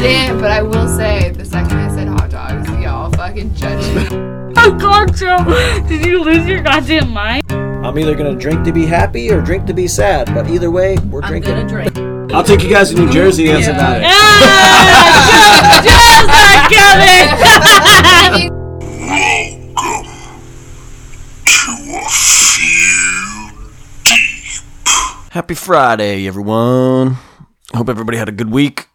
didn't, but I will say the second I said hot dogs, y'all fucking judged me. Oh god, Joe, did you lose your goddamn mind? I'm either gonna drink to be happy or drink to be sad, but either way, we're I'm drinking. gonna drink. I'll take you guys to New Jersey. That's Yeah. about it. Ah, just, just like Kevin. Happy Friday, everyone. Hope everybody had a good week.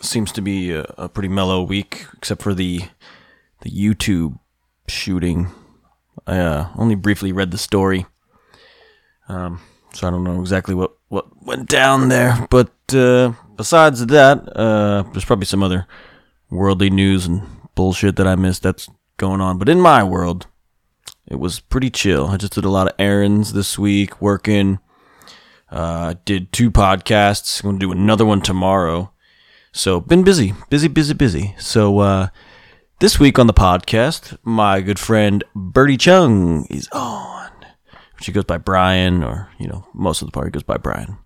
Seems to be a, a pretty mellow week, except for the the YouTube shooting. I uh, only briefly read the story, um, so I don't know exactly what what went down there. But uh, besides that, uh, there's probably some other worldly news and bullshit that I missed that's going on. But in my world, it was pretty chill. I just did a lot of errands this week, working. Uh, did two podcasts. I'm going to do another one tomorrow. So, been busy, busy, busy, busy. So, uh, this week on the podcast, my good friend Berty Chung is on. She goes by Brian, or, you know, most of the party goes by Brian.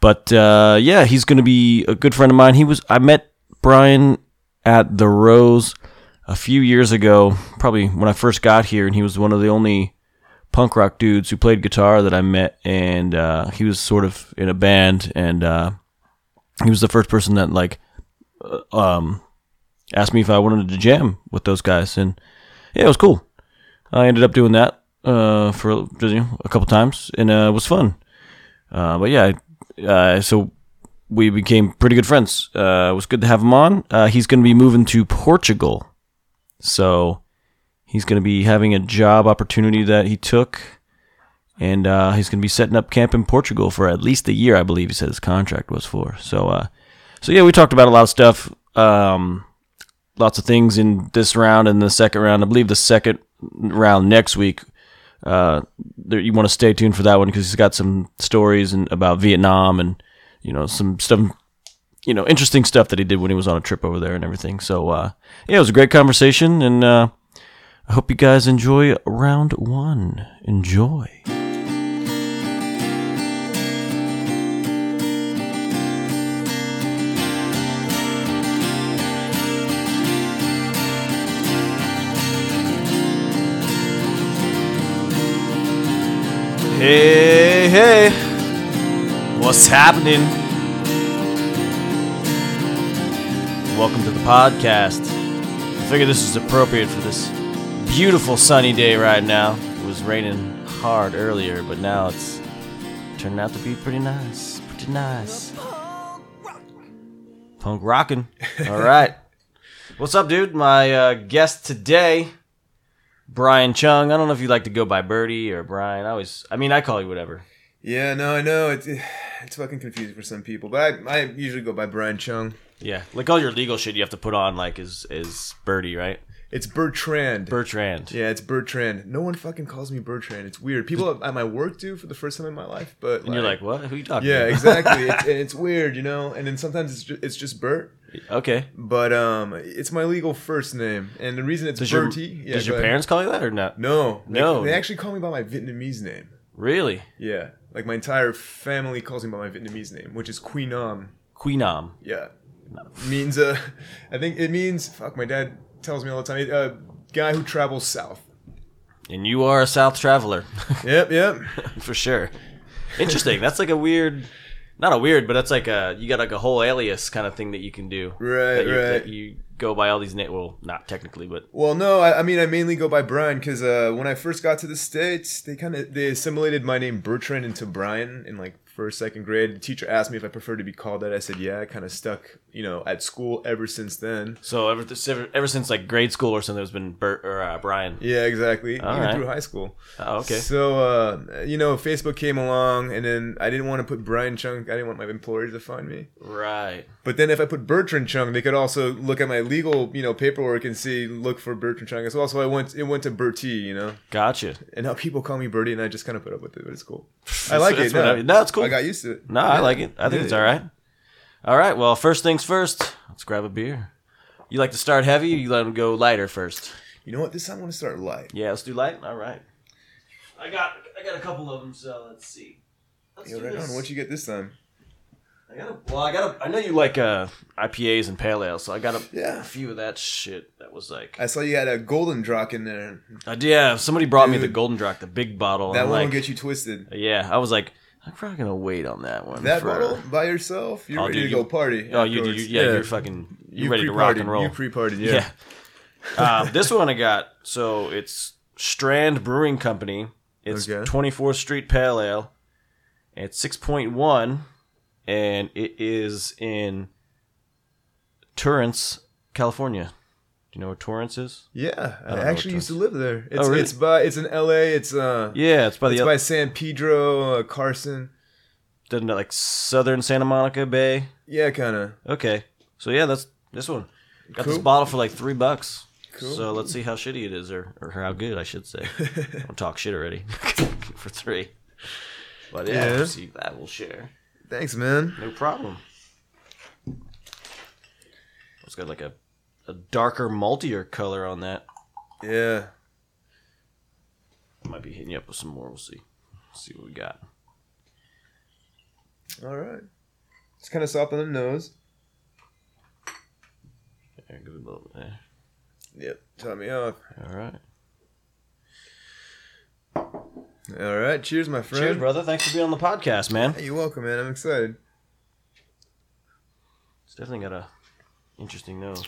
But, uh, yeah, he's going to be a good friend of mine. He was, I met Brian at the Rose a few years ago, probably when I first got here, and he was one of the only punk rock dudes who played guitar that I met, and uh, he was sort of in a band, and uh, he was the first person that like uh, um, asked me if I wanted to jam with those guys, and yeah, it was cool. I ended up doing that uh, for you know, a couple times, and uh, it was fun. Uh, but yeah, uh, so we became pretty good friends. Uh, it was good to have him on. Uh, he's going to be moving to Portugal, so he's going to be having a job opportunity that he took, and uh, he's going to be setting up camp in Portugal for at least a year. I believe he said his contract was for. So, uh, so yeah, we talked about a lot of stuff. Um, lots of things in this round and the second round. I believe the second round next week. Uh, there, you want to stay tuned for that one because he's got some stories and about Vietnam and you know some stuff, you know, interesting stuff that he did when he was on a trip over there and everything. So uh, yeah, it was a great conversation, and uh, I hope you guys enjoy round one. Enjoy. Hey, hey, what's happening? Welcome to the podcast. I figure this is appropriate for this beautiful sunny day right now. It was raining hard earlier, but now it's turning out to be pretty nice. Pretty nice. Punk rockin'. All right. What's up, dude? My uh, guest today, Brian Chung. I don't know if you like to go by Berty or Brian. I always, I mean, I call you whatever. Yeah, no, I know it's it's fucking confusing for some people, but I, I usually go by Brian Chung. Yeah, like all your legal shit you have to put on like is is Berty, right? It's Bertrand. Bertrand. yeah, it's Bertrand. No one fucking calls me Bertrand. It's weird. People at my work do for the first time in my life, but And you're like, what? Who you talking? yeah, exactly. it's, and it's weird, you know. And then sometimes it's just, it's just Bert, Okay. but um, it's my legal first name, and the reason it's Does your Berty. yeah, does your parents call you that or not? No, No. They actually call me by my Vietnamese name. Really? Yeah, like my entire family calls me by my Vietnamese name, which is Quy Nam. Queenam. Yeah. Means uh I think it means fuck my dad tells me all the time a uh, guy who travels south. And you are a South traveler, Yep, yep. for sure. Interesting. That's like a weird, not a weird, but that's like a you got like a whole alias kind of thing that you can do. Right, that you, right. That you go by all these names. Well, not technically, but Well, no, I, I mean I mainly go by Brian because uh, when I first got to the states, they kind of they assimilated my name Bertrand into Brian in like first second grade. The teacher asked me if I preferred to be called that. I said yeah. I kind of stuck, you know, at school ever since then. so ever ever, ever since like grade school or something, there's been Bert or uh, Brian. Yeah, exactly. All Even right. through high school. Oh, okay. So, uh, you know, Facebook came along, and then I didn't want to put Brian Chung. I didn't want my employers to find me. Right. But then if I put Bertrand Chung, they could also look at my legal, you know, paperwork and see look for Bertrand Chung as well. So I went it went to Berty, you know. Gotcha. And now people call me Berty, and I just kind of put up with it, but it's cool. I like it. No, I- no, it's cool. I got used to it. No, I like it. I think Yeah, it's all right. All right. Well, first things first. Let's grab a beer. You like to start heavy, or you let them go lighter first? You know what? This time I want to start light. Yeah, let's do light. All right. I got I got a couple of them, so let's see. Let's Yeah, right this. on. What you get this time? I got a, well, I got a, I know you like uh, IPAs and pale ales, so I got a, Yeah. a few of that shit. That was like, I saw you had a Gulden Draak in there. uh, yeah. Somebody brought me the Gulden Draak, the big bottle. That and one I'm will like, get you twisted. Yeah, I was like, I'm probably gonna wait on that one. That for- bottle by yourself, you're Oh, ready dude, to you- go party. Oh, you, you, afterwards. yeah, you're fucking, you're You ready to rock and roll. You pre-partied, yeah. Yeah. um, this one I got. So it's Strand Brewing Company. It's Okay. 24th Street Pale Ale. It's 6.1, and it is in Torrance, California. Do you know where Torrance is? Yeah, I, don't actually used to live there. It's really? it's by it's in L.A. It's uh Yeah, it's by the it's by San Pedro, uh, Carson. doesn't it, like southern Santa Monica Bay. Yeah, kind of. Okay, so yeah, that's this one. Got this bottle for like three bucks. Cool. So let's see how shitty it is, or, or how good I should say. Don't talk shit already for three. But yeah, Yeah. we'll see that we'll share. Thanks, man. No problem. It's got like a, a darker, maltier color on that. Yeah. I might be hitting you up with some more. We'll see. see what we got. All right. It's kind of soft on the nose. There, give it a little bit there. Yep. Top me off. All right. All right. Cheers, my friend. Cheers, brother. Thanks for being on the podcast, man. Hey, you're welcome, man. I'm excited. It's definitely got a interesting nose.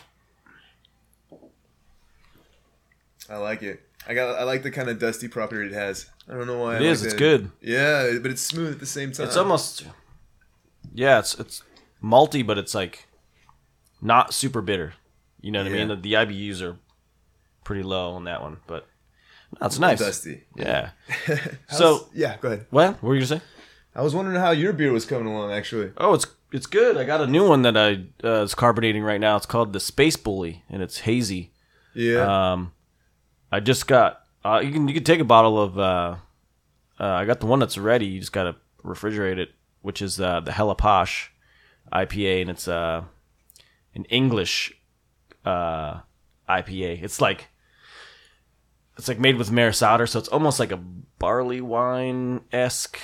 I like it. I got. I like the kind of dusty property it has. I don't know why. It I is. like It's that. good. Yeah, but it's smooth at the same time. It's almost. Yeah, it's it's malty, but it's like not super bitter. You know what I mean? The, the IBUs are pretty low on that one, but no, it's nice. dusty. Yeah. How's- So- yeah, go ahead. What? What were you gonna say? I was wondering how your beer was coming along. Actually, Oh, it's it's good. I got a new one that I uh, is carbonating right now. It's called the Space Bully, and it's hazy. yeah. Um, I just got. Uh, you can you can take a bottle of. Uh, uh, I got the one that's ready. You just gotta refrigerate it, which is uh, the Hella Posh IPA, and it's uh, an English uh, IPA. It's like it's like made with otter, so it's almost like a barley wine esque,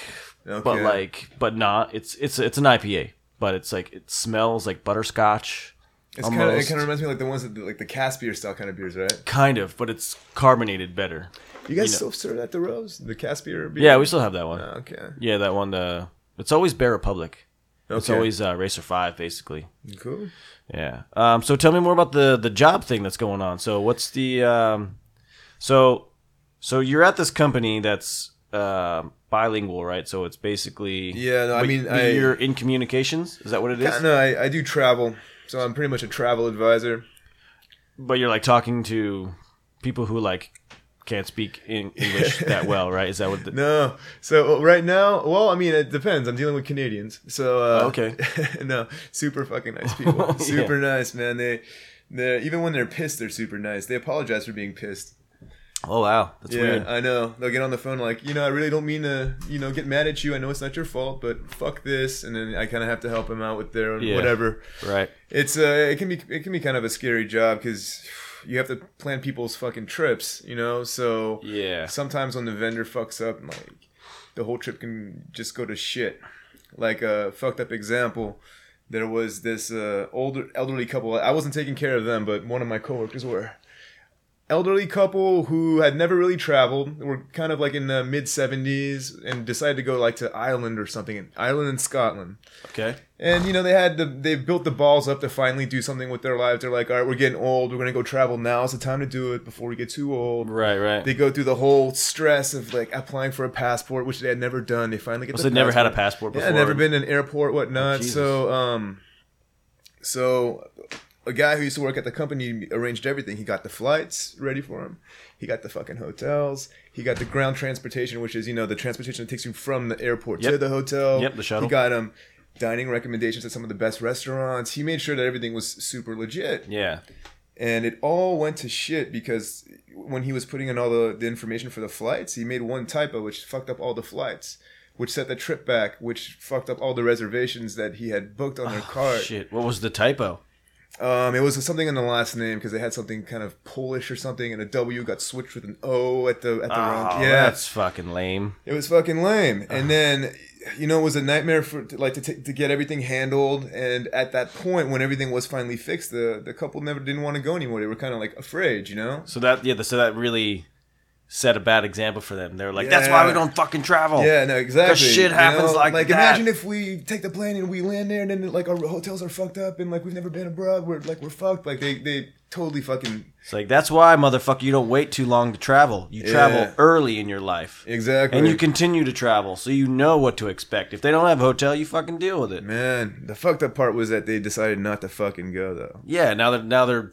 but like but not. It's it's it's an IPA, but it's like it smells like butterscotch. It's kind of. It kind of reminds me like the ones that like the Caspier style kind of beers, right? Kind of, but it's carbonated better. You guys You know- still serve that the Rose, the Caspier beer? Yeah, we still have that one. Oh, okay. Yeah, that one. Uh, it's always Bear Republic. It's always uh, Racer Five, basically. Cool. Yeah. Um, so tell me more about the the job thing that's going on. So what's the um, so so you're at this company that's uh, bilingual, right? So it's basically Yeah, no, I mean, I- you're in communications. Is that what it is? No, I, I do travel, so I'm pretty much a travel advisor. But you're like talking to people who like can't speak in English that well, right? Is that what? The, No, so right now, well, I mean, it depends. I'm dealing with Canadians, so uh, Okay. no, super fucking nice people, Yeah. super nice, man. They, they even when they're pissed, they're super nice. They apologize for being pissed. Oh wow, that's yeah, weird. I know. They'll get on the phone like, you know, I really don't mean to, you know, get mad at you. I know it's not your fault, but fuck this, and then I kind of have to help them out with their own Yeah. whatever. Right. It's uh, it can be it can be kind of a scary job because you have to plan people's fucking trips, you know. So Yeah. sometimes when the vendor fucks up, like the whole trip can just go to shit. Like a fucked up example, there was this uh, older elderly couple. I wasn't taking care of them, but one of my coworkers were. Elderly couple who had never really traveled, were kind of like in the mid seventies, and decided to go like to Ireland or something, Ireland and Scotland. Okay. And you know they had the they built the balls up to finally do something with their lives. They're like, all right, we're getting old. We're gonna go travel now. It's the time to do it before we get too old. Right. Right. They go through the whole stress of like applying for a passport, which they had never done. They finally get. so the they never had a passport. passport Yeah, never been in an airport, whatnot. Jesus. so, um, so a guy who used to work at the company arranged everything. He got the flights ready for him. He got the fucking hotels. He got the ground transportation, which is you know the transportation that takes you from the airport to the hotel. Yep, the shuttle. He got um dining recommendations at some of the best restaurants. He made sure that everything was super legit Yeah. and it all went to shit because when he was putting in all the, the information for the flights he made one typo which fucked up all the flights which set the trip back which fucked up all the reservations that he had booked on their card Shit. What was the typo? Um, it was something in the last name because they had something kind of polish or something and a w got switched with an o at the at the Oh, wrong yeah that's fucking lame. it was fucking lame. And then you know, it was a nightmare for like to t- to get everything handled. And at that point, when everything was finally fixed, the the couple never didn't want to go anymore. They were kind of like afraid, you know. So that yeah, so that really set a bad example for them. They're like, that's why we don't fucking travel. Yeah, no, exactly. shit You happens like like that. imagine if we take the plane and we land there and then like our hotels are fucked up and like we've never been abroad. We're like we're fucked. Like they they totally fucking It's like that's why, motherfucker, you don't wait too long to travel. You travel Yeah. early in your life. exactly. And you continue to travel, so you know what to expect. If they don't have a hotel, you fucking deal with it. man, the fucked up part was that they decided not to fucking go though. Yeah, now they're now they're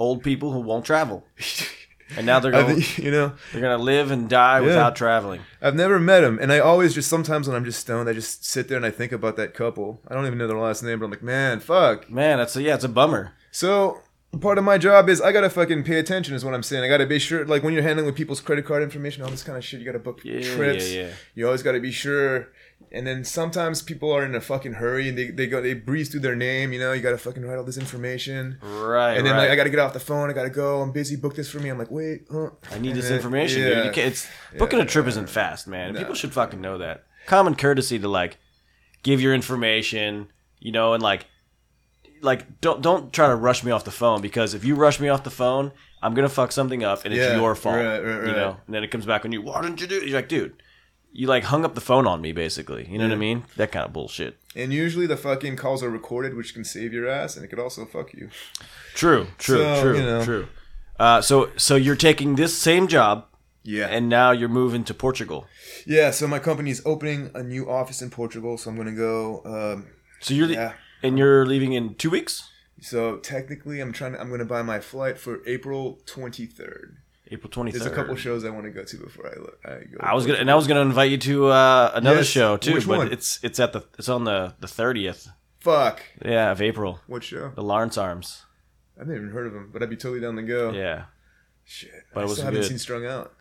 old people who won't travel, and now they're going you know, they're gonna live and die Yeah. without traveling. I've never met him, and I always just sometimes when I'm just stoned, I just sit there and I think about that couple. I don't even know their last name, but I'm like, man, fuck. Man, that's a, yeah, it's a bummer. So part of my job is I gotta fucking pay attention. Is what I'm saying. I gotta be sure, like when you're handling with people's credit card information, all this kind of shit. You gotta book Yeah, trips. yeah, yeah. You always gotta be sure. And then sometimes people are in a fucking hurry and they, they go they breeze through their name. You know, you gotta fucking write all this information. Right, And then right. like I gotta get off the phone. I gotta go. I'm busy. Book this for me. I'm like, wait, huh? I need And this then- information, yeah. dude. It's booking a trip isn't fast, man. and People should fucking know that. Common courtesy to like give your information, you know, and like like don't don't try to rush me off the phone because if you rush me off the phone, I'm gonna fuck something up and it's Yeah, your fault. right, right, You know, and then it comes back on you. Why didn't you do? it? You're like, dude, you like hung up the phone on me, basically. You know what I mean? That kind of bullshit. And usually the fucking calls are recorded, which can save your ass, and it could also fuck you. True, true, So, true, you know. true. Uh, so so you're taking this same job Yeah. and now you're moving to Portugal. yeah. So my company's opening a new office in Portugal, so I'm gonna go. Um, So you're Yeah. and you're leaving in two weeks. So technically, I'm trying. To, I'm going to buy my flight for April 23rd. April twenty third. There's a couple shows I want to go to before I, lo- I go. I was gonna, and I was gonna invite you to uh, another Yes. show too, Which but one? it's it's at the it's on the the thirtieth, Fuck. yeah, of April. What show? The Lawrence Arms, I've never even heard of them, but I'd be totally down to go. yeah. Shit. But it I was still haven't good. seen Strung Out.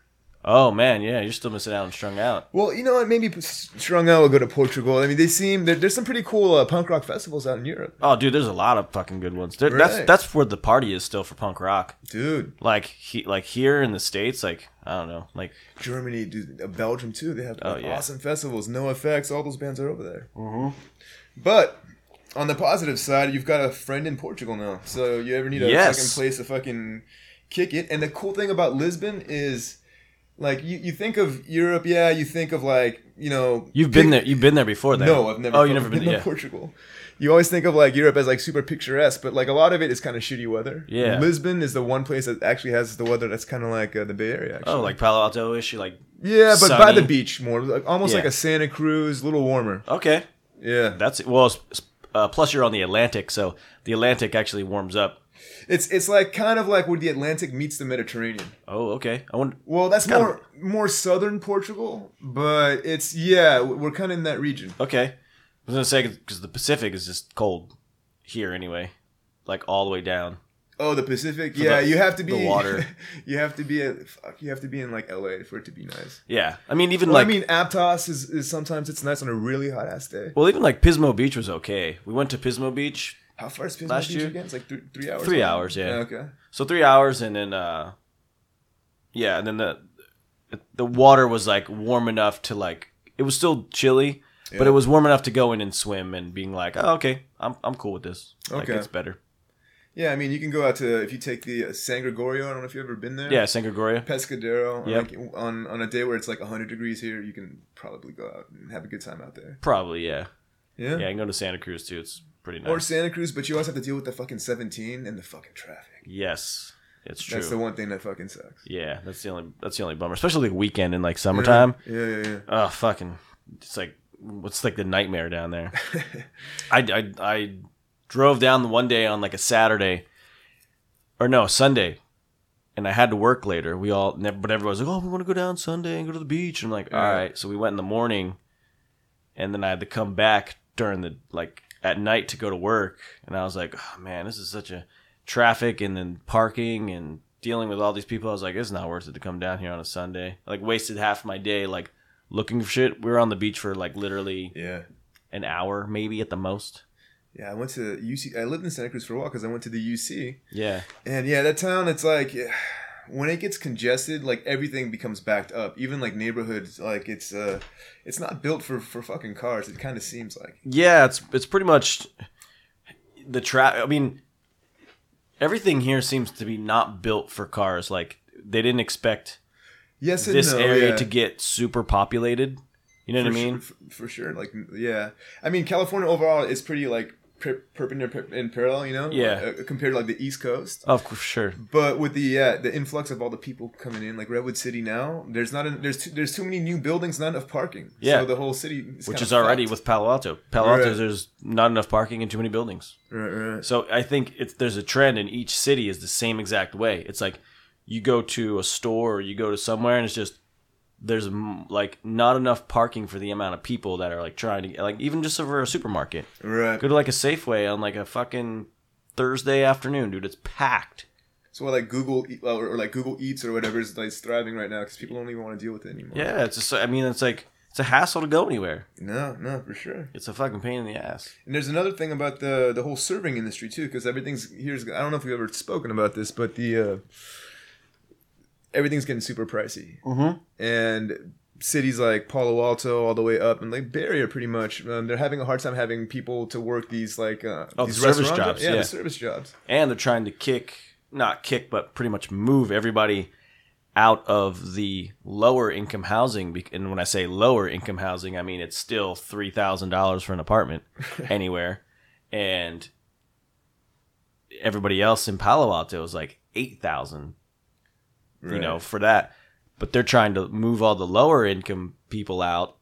Oh man, yeah, you're still missing out on Strung Out. Well, you know what? Maybe Strung Out will go to Portugal. I mean, they seem there's some pretty cool uh, punk rock festivals out in Europe, Oh, dude, there's a lot of fucking good ones. There, That's Right. that's where the party is still for punk rock. dude. Like he, like here in the states, like I don't know, like Germany, dude, uh, Belgium too. They have Oh, like, yeah. awesome festivals. NOFX. All those bands are over there. Mm-hmm. But on the positive side, you've got a friend in Portugal now. So you ever need a Yes. fucking place to fucking kick it. And the cool thing about Lisbon is, like, you, you think of Europe, yeah. You think of like, you know, you've been pic- there. You've been there before. Then. No, I've never. Oh, you never been. to Yeah, Portugal. You always think of like Europe as like super picturesque, but like a lot of it is kind of shitty weather. Yeah. Lisbon is the one place that actually has the weather that's kind of like uh, the Bay Area. Actually. Oh, like Palo Alto ish. Like Yeah, but by the beach more, like, almost Yeah. like a Santa Cruz, a little warmer. okay, Yeah, that's well. Uh, plus, you're on the Atlantic, so the Atlantic actually warms up. It's it's like kind of like where the Atlantic meets the Mediterranean. Oh, okay. I wonder. Well, that's more more southern Portugal, but it's yeah, we're kind of in that region. Okay, I was gonna say because the Pacific is just cold here anyway, like all the way down. Oh, the Pacific. Yeah, the- you have to be the water. you have to be a fuck. You have to be in like LA for it to be nice. Yeah, I mean even Well, like I mean, Aptos is, is sometimes it's nice on a really hot ass day. well even like Pismo Beach was okay. We went to Pismo Beach, How far is Pismo Last Beach year? again? It's like th- three hours. Three hours, yeah. Okay. so three hours, and then uh, yeah, and then the the water was like warm enough to like it was still chilly, but it was warm enough to go in and swim and being like, oh okay, I'm I'm cool with this. Like Okay. it's better. Yeah, I mean, you can go out to if you take the uh, San Gregorio. I don't know if you've ever been there. Yeah, San Gregorio. Pescadero. Yep. Like on on a day where it's like 100 degrees here, you can probably go out and have a good time out there. Probably yeah. Yeah. Yeah, I can go to Santa Cruz too. It's pretty nice. Or Santa Cruz, but you always have to deal with the fucking 17 and the fucking traffic. yes, it's true. That's the one thing that fucking sucks. Yeah, that's the only that's the only bummer, especially like weekend and like summertime. Yeah, yeah, yeah. Oh, fucking, it's like what's like the nightmare down there. I, I I drove down one day on like a Saturday, or no Sunday, and I had to work later. We all, never but everyone was like, "Oh, we want to go down Sunday and go to the beach." And I'm like, "All Yeah. right." So we went in the morning, and then I had to come back during the like at night to go to work, and I was like, "Oh man, this is such a traffic and then parking and." Dealing with all these people, I was like, it's not worth it to come down here on a Sunday. I, like, wasted half my day, like, looking for shit. We were on the beach for like literally Yeah. an hour, maybe at the most. Yeah, I went to UC. I lived in Santa Cruz for a while because I went to the UC. Yeah, And yeah, that town, it's like, when it gets congested, like everything becomes backed up. Even like neighborhoods, like it's uh, it's not built for for fucking cars. It kind of seems like. Yeah, it's it's pretty much the trap. I mean, everything here seems to be not built for cars. Like they didn't expect Yes, this no, area yeah. to get super populated. You know what I mean? Sure, for, for sure. Like, yeah. I mean, California overall is pretty like per- perpendicular in parallel, you know. Yeah. Uh, compared to like the East Coast. Of course, sure. But with the the influx of all the people coming in, like Redwood City now, there's not a, there's too, there's too many new buildings, not enough parking. Yeah. So the whole city, is Which is already fucked. with Palo Alto. Palo Alto, Right. there's not enough parking and too many buildings. Right, right. So I think it's there's a trend in each city is the same exact way. It's like you go to a store or you go to somewhere and it's just there's like not enough parking for the amount of people that are like trying to like even just over a supermarket. Right. Go to like a Safeway on like a fucking Thursday afternoon, dude. It's packed. So like Google or, or like Google Eats or whatever is like thriving right now because people don't even want to deal with it anymore. Yeah, it's just I mean it's like it's a hassle to go anywhere. No, no, for sure. It's a fucking pain in the ass. And there's another thing about the the whole serving industry too, because everything's here's I don't know if we've ever spoken about this, but the uh, everything's getting super pricey, Mm-hmm. and cities like Palo Alto all the way up and like Bay Area pretty much um, they're having a hard time having people to work these like uh, Oh, the these service restaurant jobs, yeah, yeah. the service jobs. and they're trying to kick not kick but pretty much move everybody out of the lower income housing and when i say lower income housing i mean it's still $3000 for an apartment anywhere and everybody else in palo alto is like 8000 you know for that but they're trying to move all the lower income people out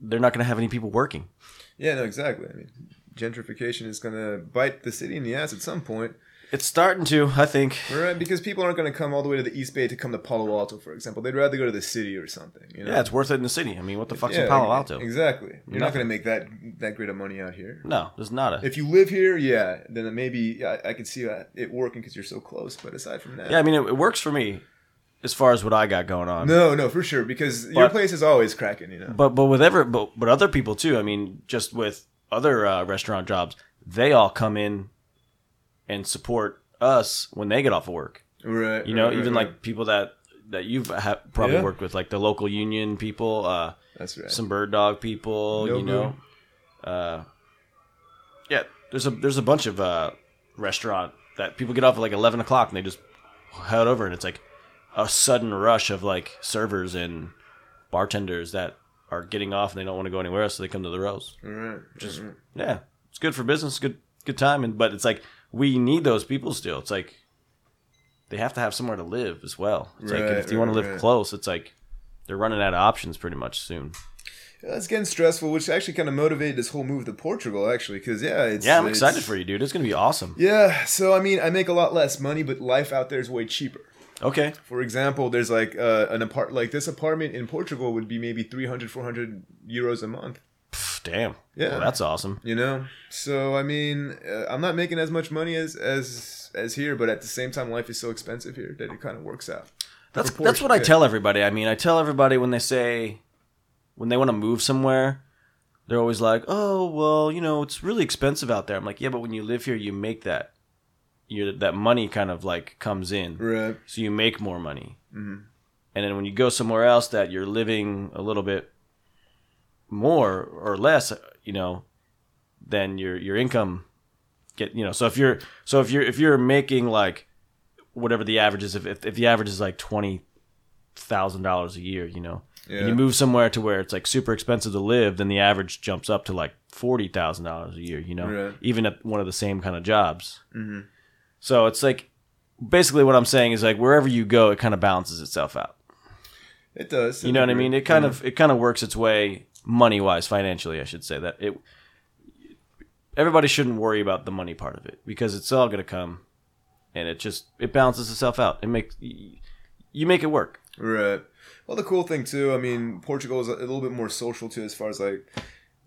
they're not going to have any people working Yeah, no, exactly. I mean, gentrification is gonna bite the city in the ass at some point. It's starting to i think Right, because people aren't going to come all the way to the East Bay to come to Palo Alto, for example. They'd rather go to the city or something. You know? yeah it's worth it in the city i mean what the fuck's Yeah, in palo alto Exactly. You're not going to make that that great of money out here. No, there's not a. If you live here, yeah, then maybe I, I could see it working because you're so close. But aside from that, yeah, I mean, it, it works for me as far as what I got going on. no, no, for sure, because your place is always cracking. You know, But but with ever but but other people too. I mean, just with other uh, restaurant jobs, they all come in and support us when they get off of work. right? You know, right, even right, like people that that you've ha- probably Yeah. worked with, like the local union people, uh, that's right. some bird dog people. Nobu. You know, uh, yeah. There's a there's a bunch of uh, restaurant that people get off at like eleven o'clock and they just head over and it's like a sudden rush of like servers and bartenders that are getting off and they don't want to go anywhere else, so they come to the Rose. right, Just right, right. yeah, it's good for business, good good time, and but it's like we need those people still. It's like they have to have somewhere to live as well. It's like if you want to live right. close, it's like they're running out of options pretty much soon. Yeah, it's getting stressful, which actually kind of motivated this whole move to Portugal. Actually, because yeah, it's Yeah, I'm it's- excited for you, dude. It's gonna be awesome. Yeah, so I mean, I make a lot less money, but life out there is way cheaper. Okay. For example, there's like uh, an apart like this apartment in Portugal would be maybe 300, 400 euros a month. Damn. Yeah. Well, that's awesome. You know, so I mean, uh, I'm not making as much money as as as here, but at the same time, life is so expensive here that it kind of works out. That's that's what I tell everybody. I mean, I tell everybody when they say when they want to move somewhere, they're always like, "Oh, well, you know, it's really expensive out there." I'm like, "Yeah, but when you live here, you make that you that money kind of like comes in, Right. so you make more money." Mhm. And then when you go somewhere else that you're living a little bit more or less, you know, than your your income get you know. So if you're so if you're if you're making like whatever the average is, if if, if the average is like twenty thousand dollars a year, you know, and you move somewhere to where it's like super expensive to live, then the average jumps up to like forty thousand dollars a year, you know, Right. even at one of the same kind of jobs. Mhm. So it's like basically what I'm saying is like wherever you go, it kind of balances itself out. It does. You know what I mean? It kind of it kind of works its way money wise, financially, I should say that it. Everybody shouldn't worry about the money part of it because it's all gonna come, and it just it balances itself out. It makes you make it work. Right. Well, the cool thing too, I mean, Portugal is a little bit more social too, as far as like,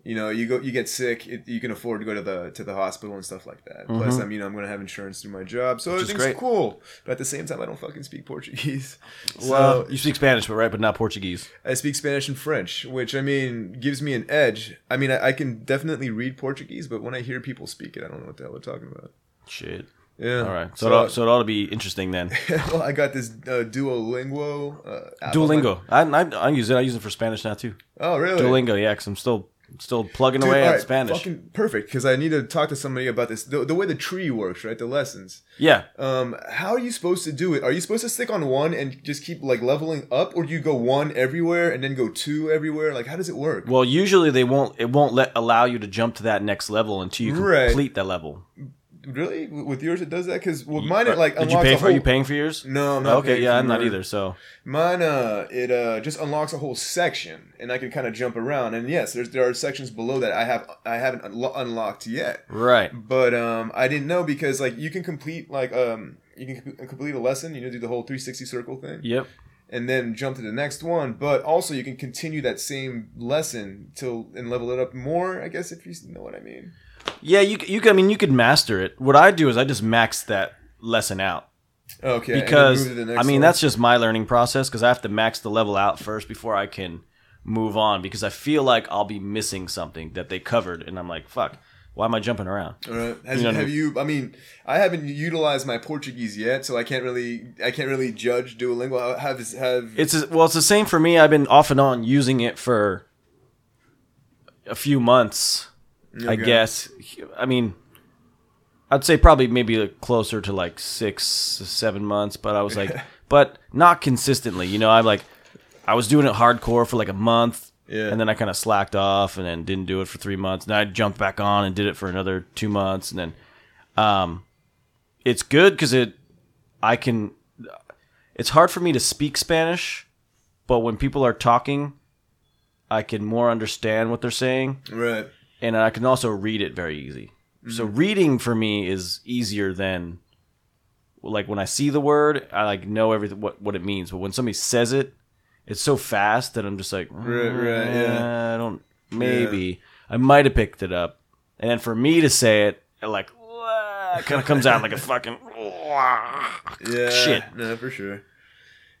you know, you go, you get sick, it, you can afford to go to the to the hospital and stuff like that. Plus, I mean, I'm gonna have insurance through my job, so Mm-hmm. everything's great. cool. But at the same time, I don't fucking speak Portuguese. Well, so you speak Spanish, but right, but not Portuguese. I speak Spanish and French, which I mean gives me an edge. I mean, I, I can definitely read Portuguese, but when I hear people speak it, I don't know what the hell they're talking about. Shit. Yeah. All right. So, it ought, so it ought to be interesting then. well, I got this uh, Duolingo. Uh, Duolingo. I, I I use it. I use it for Spanish now too. Oh, really? Duolingo. Yeah, because I'm still still plugging Dude, away at right, Spanish. Fucking perfect, because I need to talk to somebody about this. The, the way the tree works, right? The lessons. Yeah. Um, how are you supposed to do it? Are you supposed to stick on one and just keep like leveling up, or do you go one everywhere and then go two everywhere? Like, how does it work? Well, usually they won't. It won't let allow you to jump to that next level until you Right. complete that level. Really, with yours it does that? Because with mine it like Did you pay for? Are you paying for yours? No, I'm not. Okay. Yeah, I'm not either. So Mine, uh, it uh just unlocks a whole section, and I can kind of jump around. And yes, there's there are sections below that I have I haven't unlo- unlocked yet. right. But um, I didn't know because like you can complete like um you can complete a lesson, you know, do the whole 360 circle thing, Yep. and then jump to the next one. But also you can continue that same lesson till and level it up more. I guess if you know what I mean. Yeah. You you. I mean, you could master it. What I do is I just max that lesson out Okay. because move to the I mean one. that's just my learning process because I have to max the level out first before I can move on because I feel like I'll be missing something that they covered and I'm like fuck why am I jumping around All right. Has, You know what I have you? I mean, I haven't utilized my Portuguese yet, so I can't really, I can't really judge Duolingo. Uh, have have it's well it's the same for me I've been off and on using it for a few months I guess I mean I'd say probably maybe closer to like six seven months but I was like but not consistently you know I'm like I was doing it hardcore for like a month Yeah. and then I kind of slacked off and then didn't do it for three months. And I jumped back on and did it for another two months, and then, um, it's good because it, I can. It's hard for me to speak Spanish, but when people are talking, I can more understand what they're saying, right. And I can also read it very easy. So reading for me is easier than, like when I see the word, I like know everything what what it means. But when somebody says it, it's so fast that I'm just like, Right, right, yeah. "Uh, I don't. Maybe I might have picked it up, and then for me to say it, it like it kind of comes out like a fucking Yeah. shit, No, for sure.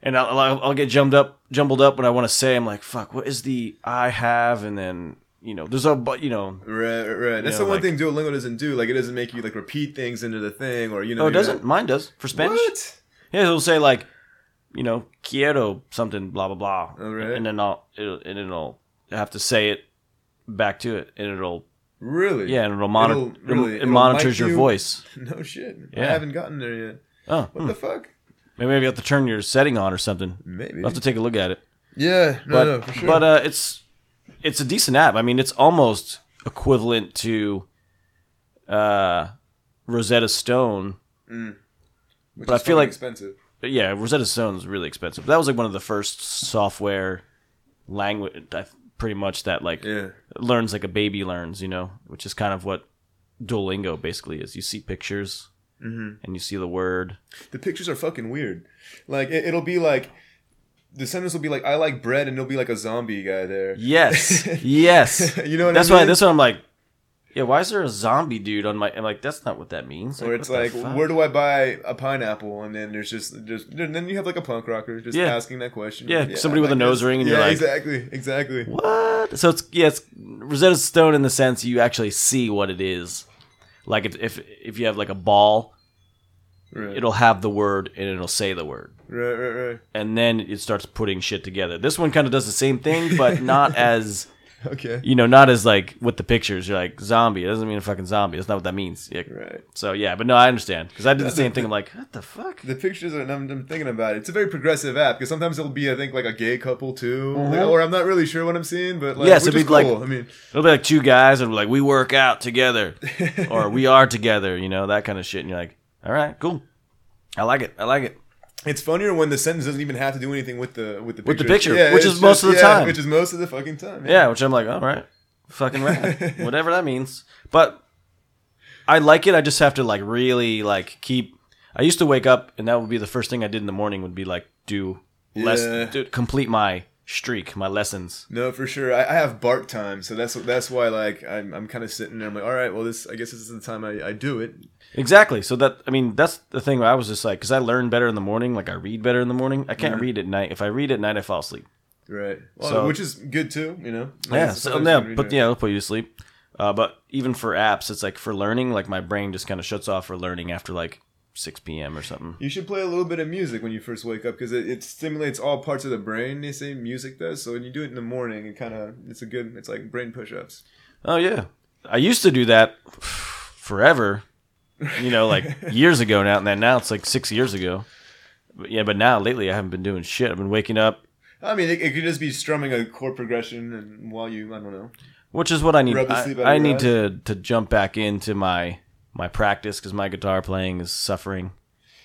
and I'll, I'll, I'll get jumbled up, jumbled up when I want to say. I'm like, fuck, what is the I have, and then you know, there's a but you know, Right, right. That's know, the one like- thing Duolingo doesn't do. Like, it doesn't make you like repeat things into the thing, or you know. oh, it doesn't. Mine does for Spanish. What? Yeah, it'll say like, you know, quiero something, blah blah blah, Oh, right. and then I'll it'll, and it'll have to say it back to it, and it'll Really? yeah, and it'll monitor It'll- really, it it'll monitors your you? voice. No shit. yeah. I haven't gotten there yet. Oh, What hmm. the fuck? maybe you have to turn your setting on or something. Maybe. I'll have to take a look at it. Yeah. No, But no, for sure. but uh, it's it's a decent app. I mean, it's almost equivalent to uh, Rosetta Stone. Which but I feel like- expensive. Yeah, Rosetta Stone is really expensive. That was like one of the first software language, pretty much that like Yeah. learns like a baby learns, you know, which is kind of what Duolingo basically is. You see pictures Mm-hmm. and you see the word. The pictures are fucking weird. Like it, it'll be like the sentence will be like I like bread, and it'll be like a zombie guy there. Yes, yes. You know what that's I why. mean? That's why I'm like, yeah. Why is there a zombie dude on my? I'm like, that's not what that means. Or it's like, where do I buy a pineapple? And then there's just, just then you have like a punk rocker just Yeah. asking that question. Yeah, somebody with a a nose ring and you're like- exactly, exactly. What? So it's yeah, it's Rosetta Stone in the sense you actually see what it is. Like if if if you have like a ball, Right, it'll have the word and it'll say the word, right, right, right. and then it starts putting shit together. This one kind of does the same thing, but not as Okay, you know, not as like with the pictures. You're like zombie. It doesn't mean a fucking zombie. That's not what that means. Yeah. right. So yeah, but no, I understand because I did the same thing. I'm like, what the fuck? The pictures are. I'm, I'm thinking about it. It's a very progressive app because sometimes it'll be, I think, like a gay couple too, Like, or I'm not really sure what I'm seeing, but like, Mm-hmm. Which it'd is be like- cool. I mean, It'll be like two guys and like we work out together, or we are together. You know that kind of shit. And you're like, all right, cool. I like it. I like it. It's funnier when the sentence doesn't even have to do anything with the with the With the picture. picture, which is most of the yeah, time. Which is most of the fucking time. Yeah, which I'm like, all right, fucking right, whatever that means. But I like it. I just have to like really like keep. I used to wake up and that would be the first thing I did in the morning would be like do less, Yeah. do, complete my streak, my lessons. No, for sure. I, I have bark time, so that's that's why like I'm, I'm kind of sitting there. I'm like, all right, well, this I guess this is the time I, I do it. Exactly. So that I mean that's the thing. I was just like, because I learn better in the morning. Like I read better in the morning. I can't read at night. If I read at night, I fall asleep. Right. Well, So- which is good too. You know. Yeah. So yeah, but yeah, it'll put you to sleep. Uh, but even for apps, it's like for learning, like my brain just kind of shuts off for learning after like 6 p.m. or something. You should play a little bit of music when you first wake up because it, it stimulates all parts of the brain. They say music does. So when you do it in the morning, it kind of it's a good. It's like brain push-ups. Oh yeah, I used to do that forever. You know, like years ago now. And then now it's like six years ago. But yeah, but now lately I haven't been doing shit. I've been waking up, I mean, it, it could just be strumming a chord progression, and while you, I don't know. which is what I need. I, sleep out of I need eyes. to to jump back into my my practice because my guitar playing is suffering,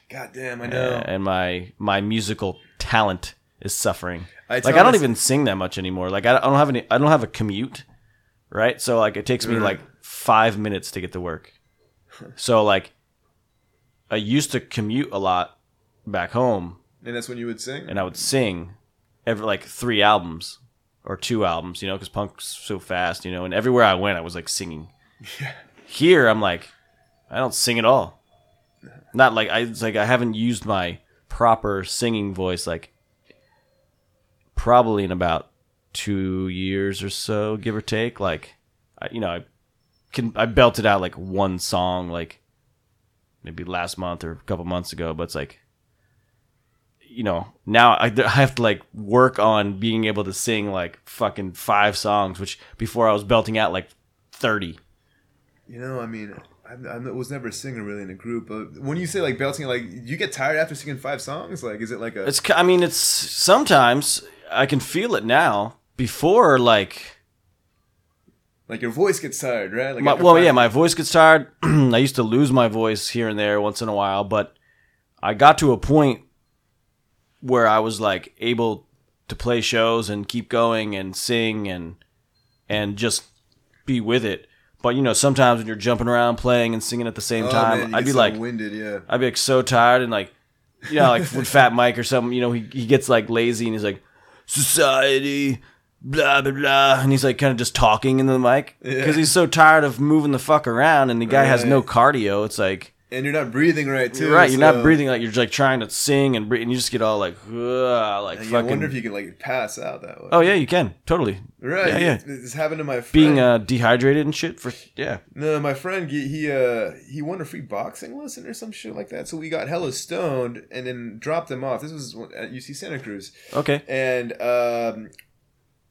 God damn, I know. and my my musical talent is suffering. I like I don't even sing that much anymore. Like I, I don't have any. I don't have a commute, right? So like it takes me mm. like five minutes to get to work. So like, I used to commute a lot back home, And that's when you would sing. and I would sing every like three albums or two albums, you know, because punk's so fast, you know. And everywhere I went, I was like singing. Here, I'm like, I don't sing at all. Not like I. It's like I haven't used my proper singing voice like probably in about two years or so, give or take. Like, I, you know, I can I belted out like one song like maybe last month or a couple months ago, but it's like you know, now I, I have to like work on being able to sing like fucking five songs, which before I was belting out like 30. You know, I mean, I, I was never a singer really in a group. But when you say like belting, like you get tired after singing five songs. Like, is it like a? It's, I mean, it's sometimes I can feel it now. Before, like, like your voice gets tired, right? Like my, well, five- yeah, my voice gets tired. I used to lose my voice here and there once in a while, but I got to a point where I was like able to play shows and keep going and sing and and just be with it. But you know, sometimes when you're jumping around playing and singing at the same Oh, time, man, I'd be so like, winded, yeah. I'd be like so tired and like, you know, like with Fat Mike or something, you know, he, he gets like lazy and he's like, society, blah, blah, blah. And he's like kind of just talking in the mic because Yeah. he's so tired of moving the fuck around and the guy has no cardio. It's like, And you're not breathing right too. right, you're not breathing like you're like trying to sing and breathe and you just get all like, "Ugh," like And fucking. I wonder if you can like pass out that way. oh, yeah, you can. Totally. right. Yeah, yeah. This happened to my friend. Being uh, dehydrated and shit for, yeah. No, my friend he he, uh he won a free boxing lesson or some shit like that. So we got hella stoned and then dropped him off. This was at UC Santa Cruz, Okay. and um,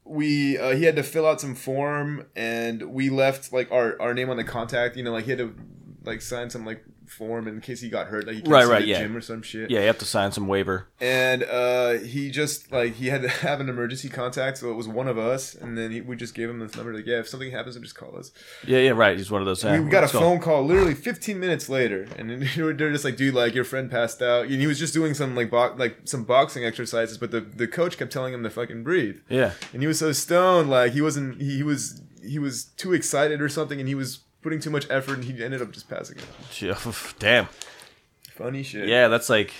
we uh, he had to fill out some form, and we left like our our name on the contact. You know, like he had to like sign some like form in case he got hurt, like he can't Right, right, the yeah. gym or some shit. Yeah, you have to sign some waiver. And uh, he just like he had to have an emergency contact, so it was one of us, and then he, we just gave him this number. Like, yeah, if something happens, just call us. Yeah, yeah, right. He's one of those. uh, we got a go. phone call literally 15 minutes later, and they're just like, "Dude, like your friend passed out." And he was just doing some like bo- like some boxing exercises, but the the coach kept telling him to fucking breathe, Yeah. and he was so stoned, like he wasn't he, he was he was too excited or something, and he was putting too much effort, and he ended up just passing out. Damn. Funny shit. Yeah, that's like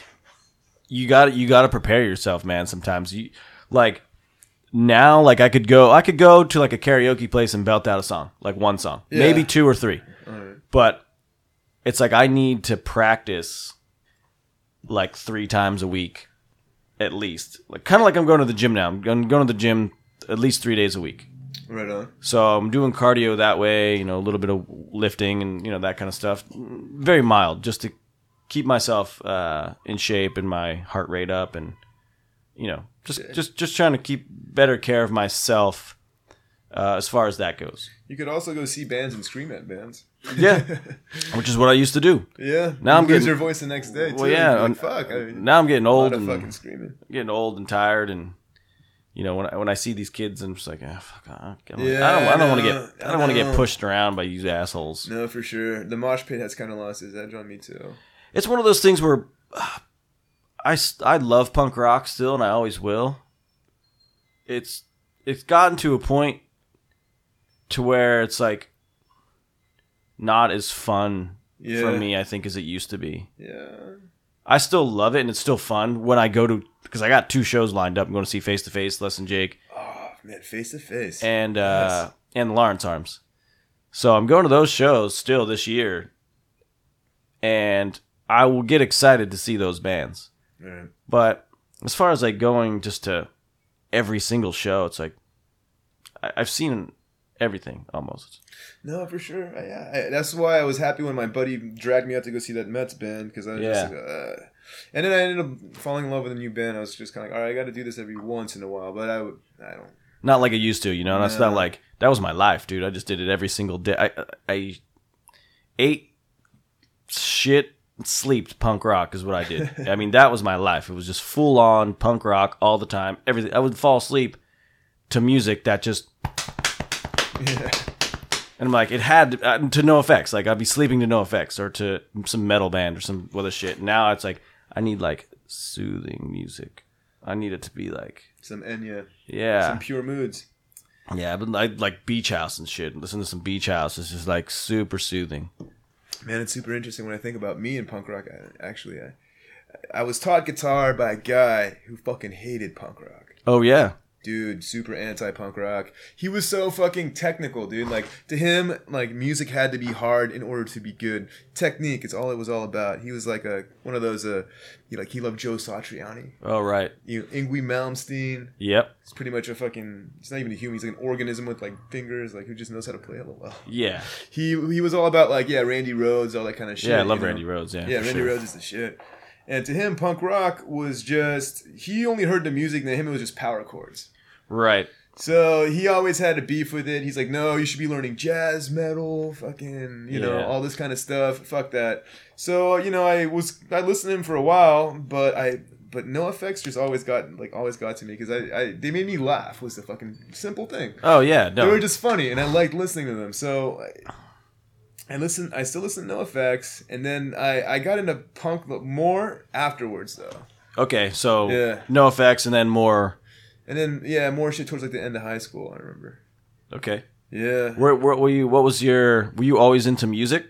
you got you got to prepare yourself, man. Sometimes you like now, like I could go, I could go to like a karaoke place and belt out a song, like one song, Yeah. maybe two or three, but it's like I need to practice like three times a week, at least. Like kind of like I'm going to the gym now. I'm going going to the gym at least three days a week. Right on. So I'm doing cardio that way, you know, a little bit of lifting and you know that kind of stuff. Very mild, just to keep myself uh, in shape and my heart rate up, and you know, just just just trying to keep better care of myself uh, as far as that goes. You could also go see bands and scream at bands. Yeah, which is what I used to do. Yeah. Now I'm lose getting- your voice the next day. Too. Well, yeah, like, fuck. I, Now I'm getting old and fucking screaming. getting old and tired, and you know when I, when I see these kids, I'm just like, ah, fuck, I don't, Yeah, I don't, I don't want to get I don't want to get pushed around by these assholes. No, for sure. The mosh pit has kind of lost its edge on me too. it's one of those things where uh, I, I love punk rock still and I always will. It's it's gotten to a point to where it's like not as fun Yeah. for me I think as it used to be. Yeah. I still love it and it's still fun when I go to because I got two shows lined up. I'm going to see Face to Face, Less Than Jake, Oh man, face to face. and uh, and Lawrence Arms. So I'm going to those shows still this year, and I will get excited to see those bands. But as far as like going just to every single show, it's like I, I've seen everything almost. No, for sure. Yeah, I, that's why I was happy when my buddy dragged me out to go see that Mets band because I was Yeah. just like, uh. and then I ended up falling in love with a new band. I was just kind of like, all right, I got to do this every once in a while, but I would, I don't. Not like I used to, you know. That's No. not like that was my life, dude. I just did it every single day. I I ate shit, slept punk rock is what I did. I mean, that was my life. It was just full on punk rock all the time. Everything. I would fall asleep to music that just Yeah. And I'm like, it had to, uh, to NOFX. Like I'd be sleeping to NOFX or to some metal band or some other shit. Now it's like I need like soothing music. I need it to be like, Some Enya, yeah, some pure moods. yeah. But I like beach house and shit. Listen to some beach house. It's just like super soothing. Man, it's super interesting when I think about me and punk rock. I, actually, I, I was taught guitar by a guy who fucking hated punk rock. Oh yeah, Dude, super anti punk rock. He was so fucking technical, dude. Like to him, like music had to be hard in order to be good. Technique is all it was all about. He was like a one of those. Uh, he like he loved Joe Satriani. oh right, You know, Yngwie Malmsteen. yep, He's pretty much a fucking. He's not even a human. He's like an organism with like fingers, like who just knows how to play hella well. yeah, He he was all about like yeah, Randy Rhoads, all that kind of shit. yeah. I love you know? Randy Rhoads. Yeah, Yeah, Randy sure. Rhoads is the shit. And to him, punk rock was just he only heard the music. And to him, it was just power chords. Right. So he always had a beef with it. He's like, no, you should be learning jazz, metal, fucking, you know, all this kind of stuff. Fuck that. So you know, I was I listened to him for a while, but I but NOFX just always got like always got to me because I, I they made me laugh was the fucking simple thing. Oh yeah, no. They were just funny, and I liked listening to them. So I, I listen. I still listen to NOFX, and then I I got into punk more afterwards though. okay, so Yeah. NOFX, and then more. And then yeah, more shit towards like the end of high school. I remember. Okay. Yeah, Where, where were you? What was your? Were you always into music?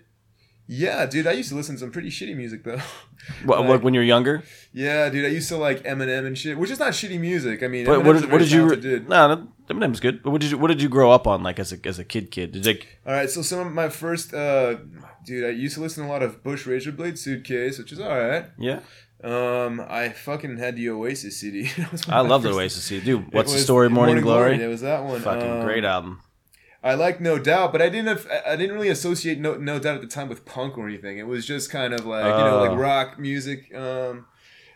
yeah, dude. I used to listen to some pretty shitty music though. What, Like- what when you're younger? yeah, dude. I used to like Eminem and shit, which is not shitty music. I mean, What, Eminem's what, did- what did you? dude. No, no, Eminem's good. But what did you? What did you grow up on? Like as a as a kid, kid? Did they? All right, so some of my first, uh, dude, I used to listen to a lot of Bush Razorblade Suitcase, which is all right. Yeah, Um, I fucking had the Oasis CD. That was one I love the Oasis. CD. Dude, what's the story? Morning, Glory. It was that one. Fucking Um, great album. I like No Doubt, but I didn't. Have, I- I didn't really associate No No Doubt at the time with punk or anything. It was just kind of like you know Oh. like rock music. Um,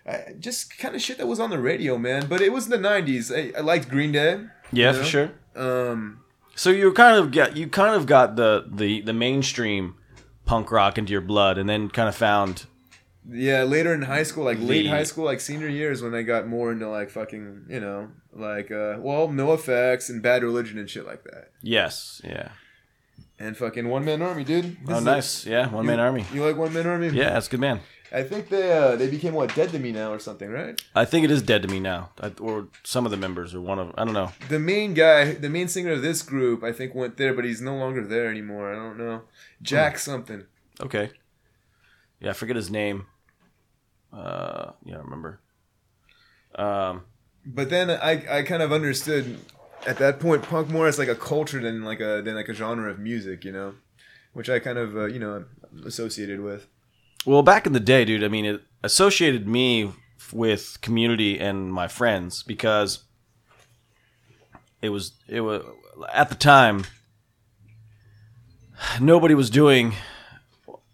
I, just kind of shit that was on the radio, man. But it was the '90s. I, I liked Green Day. Yeah, you for sure. Um, So you kind of got you kind of got the the the mainstream punk rock into your blood, and then kind of found yeah, later in high school, like late high school, like senior years, when I got more into like fucking, you know, like uh, well, NOFX and Bad Religion and shit like that, yes, yeah. And fucking One Man Army, dude. This Oh, nice. Yeah, one man army. You like One Man Army? Yeah, that's a good man. I think they uh, they became what dead to me now or something, right? I think it is dead to me now, I, or some of the members, or one of I don't know. The main guy, the main singer of this group, I think went there, but he's no longer there anymore. I don't know. Jack Hmm. something. Okay. Yeah, I forget his name. Uh, yeah, I remember. Um, But then I, I kind of understood at that point punk more as like a culture than like a than like a genre of music, you know, which I kind of uh, you know associated with. well, back in the day, dude, I mean, it associated me with community and my friends because it was it was at the time nobody was doing.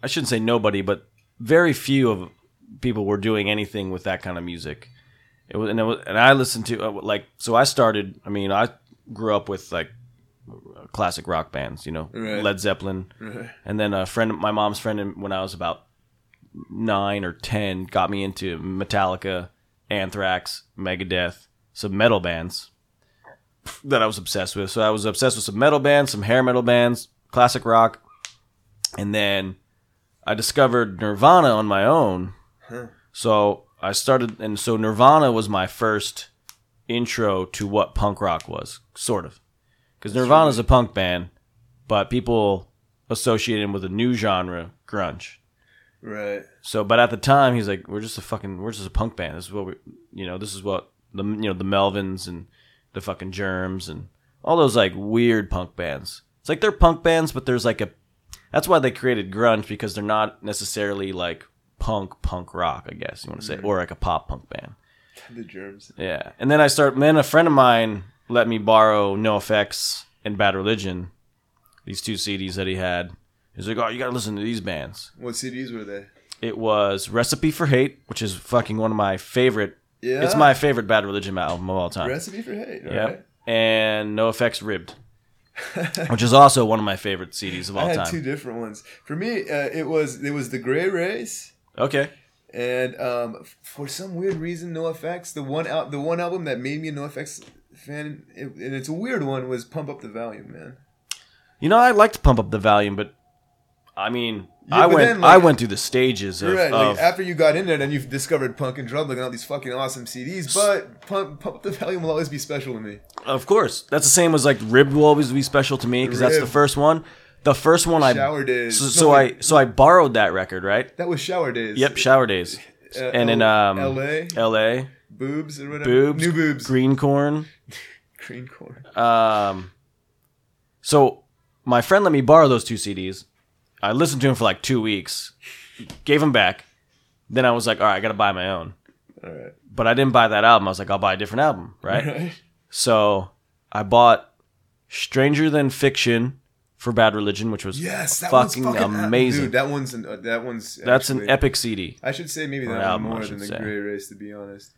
I shouldn't say nobody, but very few of people were doing anything with that kind of music. It was, and it was, and I listened to uh, like so. I started. I mean, I grew up with like classic rock bands, you know, Right. Led Zeppelin, and then a friend, my mom's friend, when I was about nine or ten, got me into Metallica, Anthrax, Megadeth, some metal bands that I was obsessed with. So I was obsessed with some metal bands, some hair metal bands, classic rock, and then I discovered Nirvana on my own. So I started, and so Nirvana was my first intro to what punk rock was, sort of. Because Nirvana's a punk band, but people associate him with a new genre, grunge. Right. So, but at the time, he's like, "We're just a fucking, we're just a punk band. This is what we, you know, this is what the, you know, the Melvins and the fucking Germs and all those like weird punk bands. It's like they're punk bands, but there's like a, that's why they created grunge because they're not necessarily like punk punk rock, I guess you want to say, mm-hmm. or like a pop punk band. The germs. Yeah, and then I start. Then a friend of mine let me borrow NOFX and Bad Religion, these two CDs that he had. He's like, oh, you gotta listen to these bands. What CDs were they? It was Recipe for Hate, which is fucking one of my favorite. Yeah. It's my favorite Bad Religion album of all time. Recipe for Hate. Yeah. Yep. And NOFX Ribbed, which is also one of my favorite CDs of all I had time. two different ones. For me, uh, it was it was the Gray Race. Okay. And um, for some weird reason, NOFX, the one out, the one album that made me a NOFX fan, it, and it's a weird one, was Pump Up the Volume, man. You know, I like to pump up the volume, but I mean, Yeah, I went then, like- I went through the stages of, right, of like after you got in there, then you've discovered punk and drum, like and all these fucking awesome CDs. But Pump, Pump Up the Volume will always be special to me. Of course, that's the same as like Rib will always be special to me because that's the first one. The first one I Shower Days. So, No, so I so I borrowed that record, right? That was Shower Days. Yep, shower days, Uh, and in um L.A. L.A. boobs or whatever. boobs, New boobs. green corn. Green corn. Um, so my friend let me borrow those two CDs. I listened to them for like two weeks, gave them back. Then I was like, all right, I gotta buy my own. All right. But I didn't buy that album. I was like, I'll buy a different album, right? Right. So I bought Stranger Than Fiction for Bad Religion, which was Yes, fucking, fucking amazing. Dude, that one's an, uh, that one's. That's an epic CD. I should say maybe that album, more than say. the Gray Race, to be honest.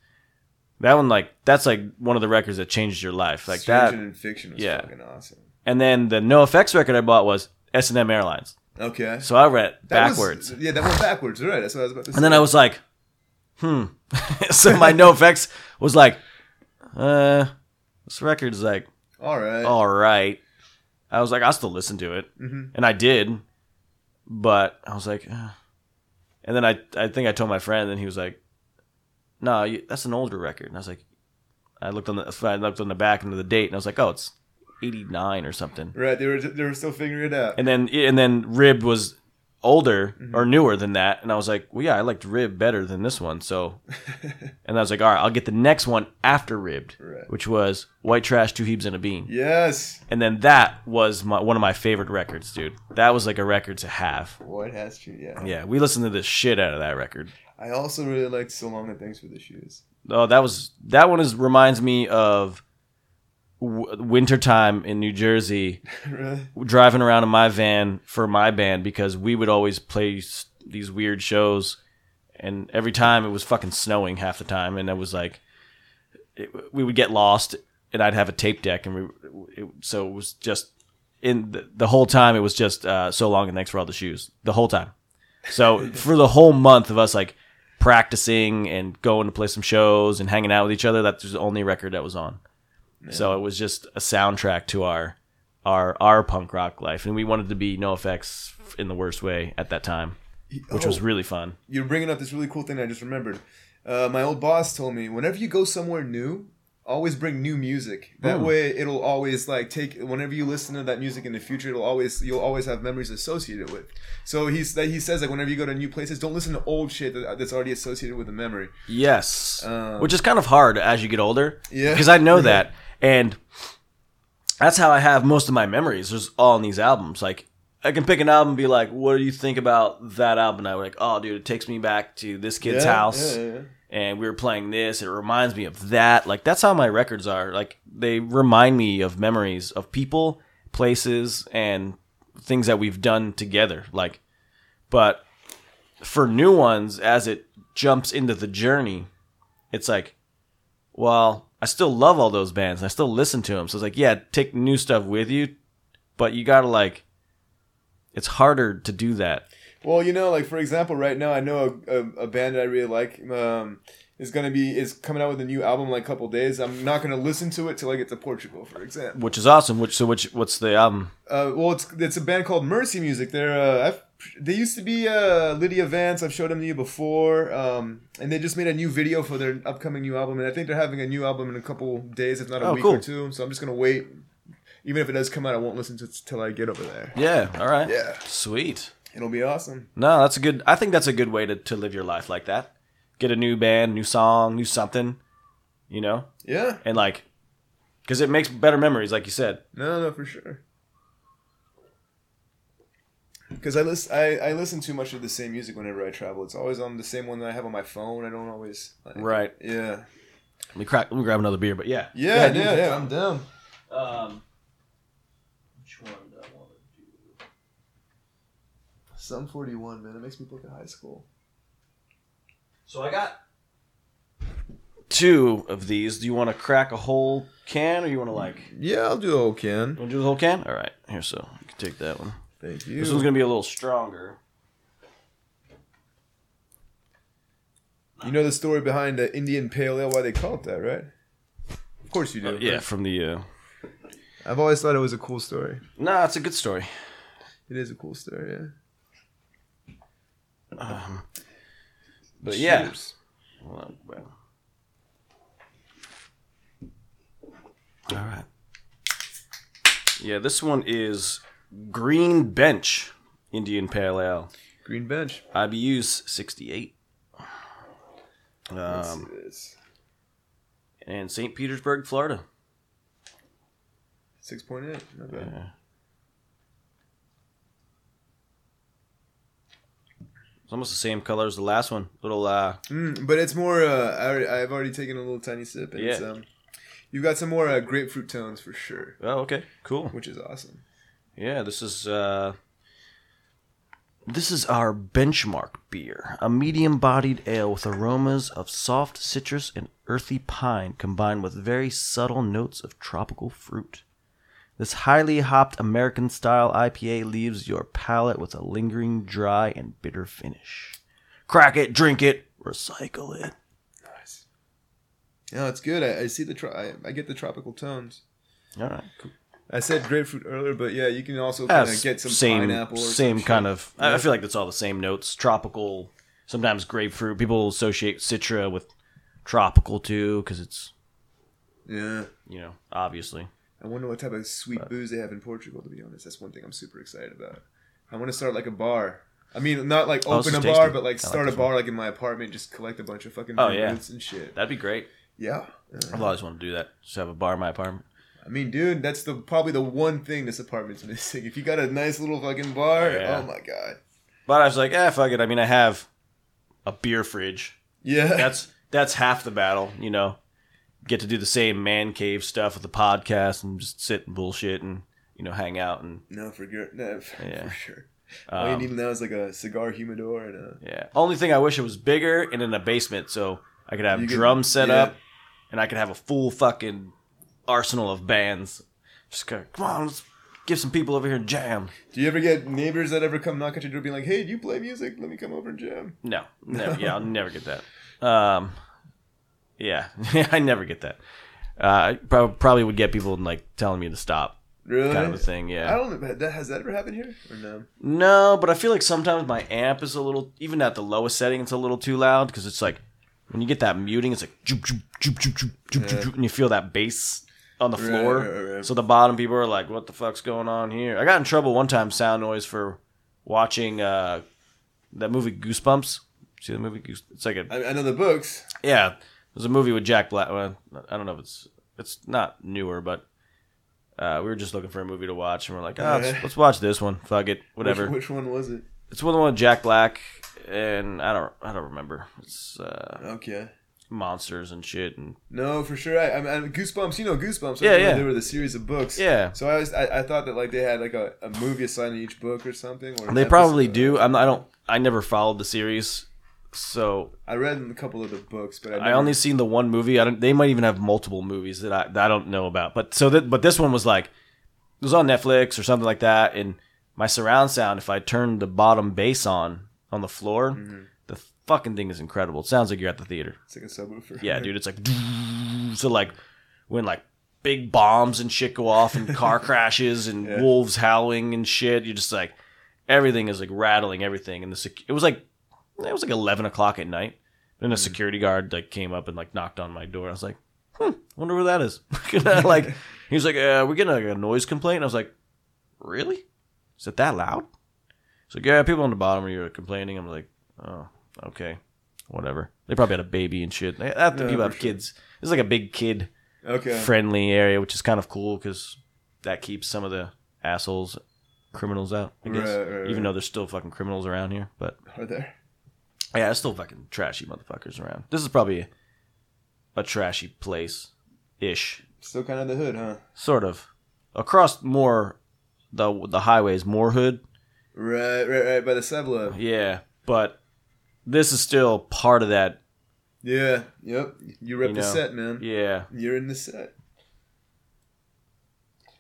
That one, like, that's like one of the records that changed your life, like Stranger that. Than Fiction was yeah. fucking awesome. And then the NOFX record I bought was S and M Airlines. Okay. So I read That was- backwards, yeah, that went backwards. Right. That's what I was about to say. and then I was like, hmm. so my NOFX was like, uh, this record's like all right. all right. I was like, I'll still listen to it, Mhm. and I did, but I was like, "Ugh." and then I I think I told my friend, and he was like, No, you, that's an older record, and I was like, I looked on the I looked on the back into the date, and I was like, oh, it's eighty nine or something, Right. They were they were still figuring it out. and then and then Rib was older Mm-hmm. or newer than that, and I was like, well, yeah, I liked Rib better than this one, so. And I was like, all right, I'll get the next one after Ribbed, Right. which was White Trash, Two Heebs, and a Bean. yes. And then that was my, one of my favorite records, dude. That was like a record to have. White Hat Street. Yeah. Yeah, we listened to the shit out of that record. I also really liked So Long and Thanks for the Shoes. Oh, that was that one is reminds me of w- wintertime in New Jersey, really? driving around in my van for my band because we would always play s- these weird shows, and every time it was fucking snowing half the time, and it was like it, we would get lost, and I'd have a tape deck, and we it, so it was just in the, the whole time it was just uh, so long and thanks for all the shoes the whole time. So for the whole month of us like practicing and going to play some shows and hanging out with each other, that was the only record that was on. So it was just a soundtrack to our our our punk rock life, and we wanted to be NOFX in the worst way at that time, which was Oh. really fun. You're bringing up this really cool thing I just remembered. Uh, my old boss told me whenever you go somewhere new, always bring new music. That Hmm. way, it'll always like take. Whenever you listen to that music in the future, it'll always you'll always have memories associated with. So he's that he says like whenever you go to new places, don't listen to old shit that, that's already associated with the memory. Yes, Um, which is kind of hard as you get older. Yeah. because I know that, and that's how I have most of my memories. There's all in these albums. Like I can pick an album and be like, "What do you think about that album?" And I'm like, "Oh, dude, it takes me back to this kid's Yeah, house." yeah, yeah. and we were playing this. It reminds me of that. Like that's how my records are. Like they remind me of memories of people, places, and things that we've done together. Like, but for new ones, as it jumps into the journey, it's like, well, I still love all those bands. And I still listen to them. So it's like, yeah, take new stuff with you, but you gotta like. It's harder to do that. Well, you know, like for example, right now I know a, a, a band that I really like um, is gonna be is coming out with a new album in like a couple days. I'm not gonna listen to it till I get to Portugal, for example. Which is awesome. Which so which what's the album? Uh, well, it's it's a band called Mercy Music. They're uh, I've, they used to be uh, Lydia Vance. I've showed them to you before, um, and they just made a new video for their upcoming new album. And I think they're having a new album in a couple days, if not a Oh, week cool. or two. So I'm just gonna wait. Even if it does come out, I won't listen to it till I get over there. Yeah. All right. Yeah. Sweet. It'll be awesome. No, that's a good. I think that's a good way to, to live your life like that. Get a new band, new song, new something, you know, Yeah. and like, because it makes better memories, like you said. No, no, for sure because I listen I, I listen too much of the same music whenever I travel. It's always on the same one that I have on my phone. I don't always like, right. Yeah. Let me crack. Let me grab another beer. But yeah. Yeah, yeah, yeah. yeah I'm down. Um. Some forty one, man. It makes me look at high school. So I got two of these. Do you want to crack a whole can, or you want to like? Yeah, I'll do a whole can. Want to do the whole can? All right. Here, so you can take that one. Thank you. This one's gonna be a little stronger. You know the story behind the Indian Pale Ale, why they call it that, right? Of course you do. Yeah, from the. uh I've always thought it was a cool story. Nah, it's a good story. It is a cool story, yeah. Um, but yeah. Cheers. Hold on, well. All right. Yeah, this one is Green Bench Indian Pale Ale. Green Bench. IBU's 68. Um, and St. Petersburg, Florida. 6.8. Not bad. Yeah. It's almost the same color as the last one. Little uh Mm, but it's more. Uh, I, I've already taken a little tiny sip, and it's Yeah. um, you've got some more uh, grapefruit tones for sure, oh okay, cool. which is awesome. Yeah, this is uh this is our benchmark beer, a medium-bodied ale with aromas of soft citrus and earthy pine combined with very subtle notes of tropical fruit. This highly hopped American style IPA leaves your palate with a lingering dry and bitter finish. Crack it, drink it, recycle it. Nice. Yeah, it's good. I, I see the. Tro- I, I get the tropical tones. All right, cool. I said grapefruit earlier, but yeah, you can also kind of get some same, pineapple. Or same some kind shit. of. I I feel like that's all the same notes. Tropical, sometimes grapefruit. People associate Citra with tropical too, because it's Yeah. you know obviously. I wonder what type of sweet booze they have in Portugal. To be honest, that's one thing I'm super excited about. I want to start like a bar. I mean, not like Oh, open a is bar, tasty. but I like like start a this one. bar like in my apartment. Just collect a bunch of fucking Oh, yeah. and shit. That'd be great. Yeah. I've always wanted to do that. Just have a bar in my apartment. I mean, dude, that's the probably the one thing this apartment's missing. If you got a nice little fucking bar, Yeah. oh my god. But I was like, eh, fuck it. I mean, I have a beer fridge. Yeah. That's that's half the battle. You know, get to do the same man cave stuff with the podcast and just sit and bullshit and you know hang out and no for good. No, for, Yeah. for sure. All you um, need now is like a cigar humidor and a. Yeah. Only thing I wish it was bigger and in a basement so I could have You could- drums set yeah. up and I could have a full fucking arsenal of bands. Just go, come on, let's give some people over here and jam. Do you ever get neighbors that ever come knock at your door being like, hey, do you play music? Let me come over and jam. No, never, yeah, I'll never get that. Um, yeah, I never get that. Uh, I probably would get people like telling me to stop. Really? Kind of a thing, yeah. I don't know. Has that ever happened here or no? No, but I feel like sometimes my amp is a little, even at the lowest setting, it's a little too loud because it's like when you get that muting, it's like joop, joop, joop, joop, joop, joop, yeah. joop, and you feel that bass on the floor. right, right. So the bottom people are like, "What the fuck's going on here?" I got in trouble one time, sound noise for watching uh, that movie Goosebumps. See the movie Goose? It's like a I, I know the books. yeah. There's a movie with Jack Black. Well, I don't know if it's it's not newer, but uh, we were just looking for a movie to watch, and we're like, oh, let's, let's watch this one. Fuck it, whatever. Which, which one was it? It's one with Jack Black, and I don't I don't remember. It's uh, Okay. Monsters and shit, and No, for sure. I, I Goosebumps. You know Goosebumps. Yeah, yeah. They were the series of books. Yeah. So I was, I, I thought that like they had like a, a movie assigned to each book or something. Or they probably do. I'm I don't. I never followed the series, so I read a couple of the books, but I, I only seen the one movie. I don't. They might even have multiple movies that I that I don't know about. But so that but this one was like it was on Netflix or something like that. And my surround sound, if I turned the bottom bass on on the floor, Mm-hmm. Fucking thing is incredible. It sounds like you're at the theater. It's like a subwoofer. Yeah, dude. It's like so like when like big bombs and shit go off and car crashes and Yeah. wolves howling and shit. You're just like everything is like rattling everything. And the sec- it was like it was like eleven o'clock at night. Then a security guard like came up and like knocked on my door. I was like, hmm, wonder where that is. like he was like, uh, we're getting like a noise complaint. I was like, really? Is it that loud? He's like, yeah, people on the bottom are complaining. I'm like, oh, okay, whatever. They probably had a baby and shit. They, after Yeah, people have sure. kids, it's like a big kid Okay. friendly area, which is kind of cool because that keeps some of the assholes, criminals out. I guess, Right, right, even right. though there's still fucking criminals around here, but Are there? yeah, there's still fucking trashy motherfuckers around. This is probably a, a trashy place, ish, Still kind of the hood, huh? sort of. Across more the the highways, more hood, Right, right, right. By the sublab. Yeah, but this is still part of that. Yeah. Yep. You rep You the set, man. Yeah, You're in the set.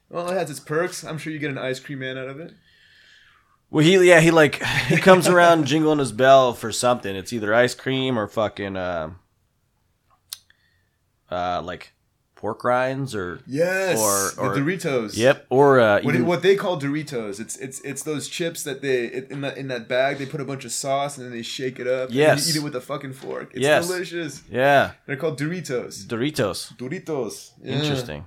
Well, it has its perks. I'm sure you get an ice cream man out of it. Well, he yeah he like he comes around jingling his bell for something. It's either ice cream or fucking uh, uh like pork rinds or Yes. Or- or- the Doritos. yep or uh What, even- what they call Doritos, it's it's it's those chips that they in that in that bag they put a bunch of sauce and then they shake it up. Yes. and you eat it with a fucking fork. It's Yes. delicious. yeah They're called Doritos. Doritos. Doritos. Yeah. Interesting.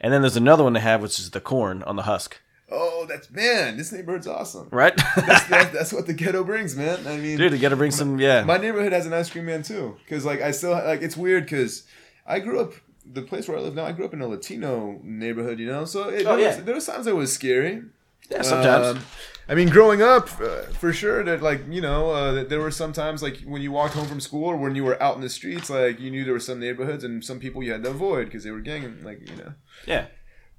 And then there's another one they have, which is the corn on the husk, Oh, that's man. This neighborhood's awesome. right? That's, that's, that's what the ghetto brings, man. I mean, Dude, you got to bring some. Yeah, my neighborhood has an ice cream man too. Cause like I still like it's weird because I grew up the place where I live now. I grew up in a Latino neighborhood, you know. So it, Oh, there, was, there was times it was scary. yeah. Sometimes. Um, I mean, growing up, uh, for sure, that like you know, uh, there were sometimes like when you walked home from school or when you were out in the streets, like you knew there were some neighborhoods and some people you had to avoid because they were gang, like you know. yeah.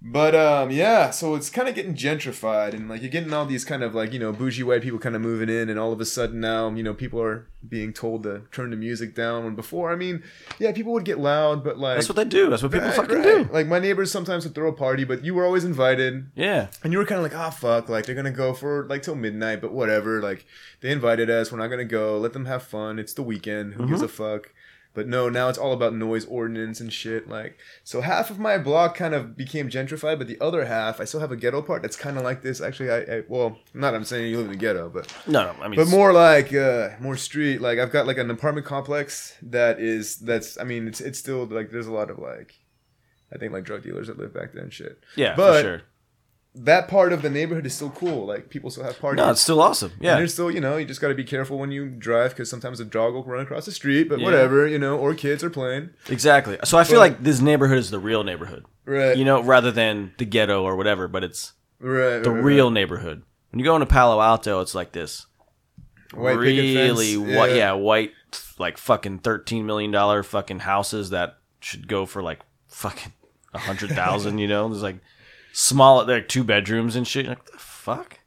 But um, yeah, so it's kind of getting gentrified, and like you're getting all these kind of like you know bougie white people kind of moving in, and all of a sudden now you know people are being told to turn the music down. When before, I mean, yeah, people would get loud, but like That's what they do. That's what people Right, fucking right. do. Like my neighbors sometimes would throw a party, but you were always invited. Yeah. And you were kind of like, ah, fuck, like they're gonna go for like till midnight, but whatever. Like they invited us, we're not gonna go. Let them have fun. It's the weekend. Who Mm-hmm. gives a fuck? But no, now it's all about noise ordinance and shit. Like, so half of my block kind of became gentrified, but the other half, I still have a ghetto part that's kind of like this. Actually, I, I well, not I'm saying you live in the ghetto, but No, no. I mean, but more like uh more street. Like I've got like an apartment complex that is that's. I mean, it's it's still like there's a lot of like, I think like drug dealers that live back there and shit. yeah, but- for sure. That part of the neighborhood is still cool. Like people still have parties. No, it's still awesome. And Yeah. there's still, you know, you just got to be careful when you drive because sometimes a dog will run across the street, but Yeah. whatever, you know, or kids are playing. Exactly. So I feel But- like this neighborhood is the real neighborhood. Right. You know, rather than the ghetto or whatever, but it's right. the right, real neighborhood. When you go into Palo Alto, it's like this. White really white yeah. yeah, white like fucking 13 million dollar fucking houses that should go for like fucking a hundred thousand, you know? There's like small like two bedrooms and shit. You're like, the fuck?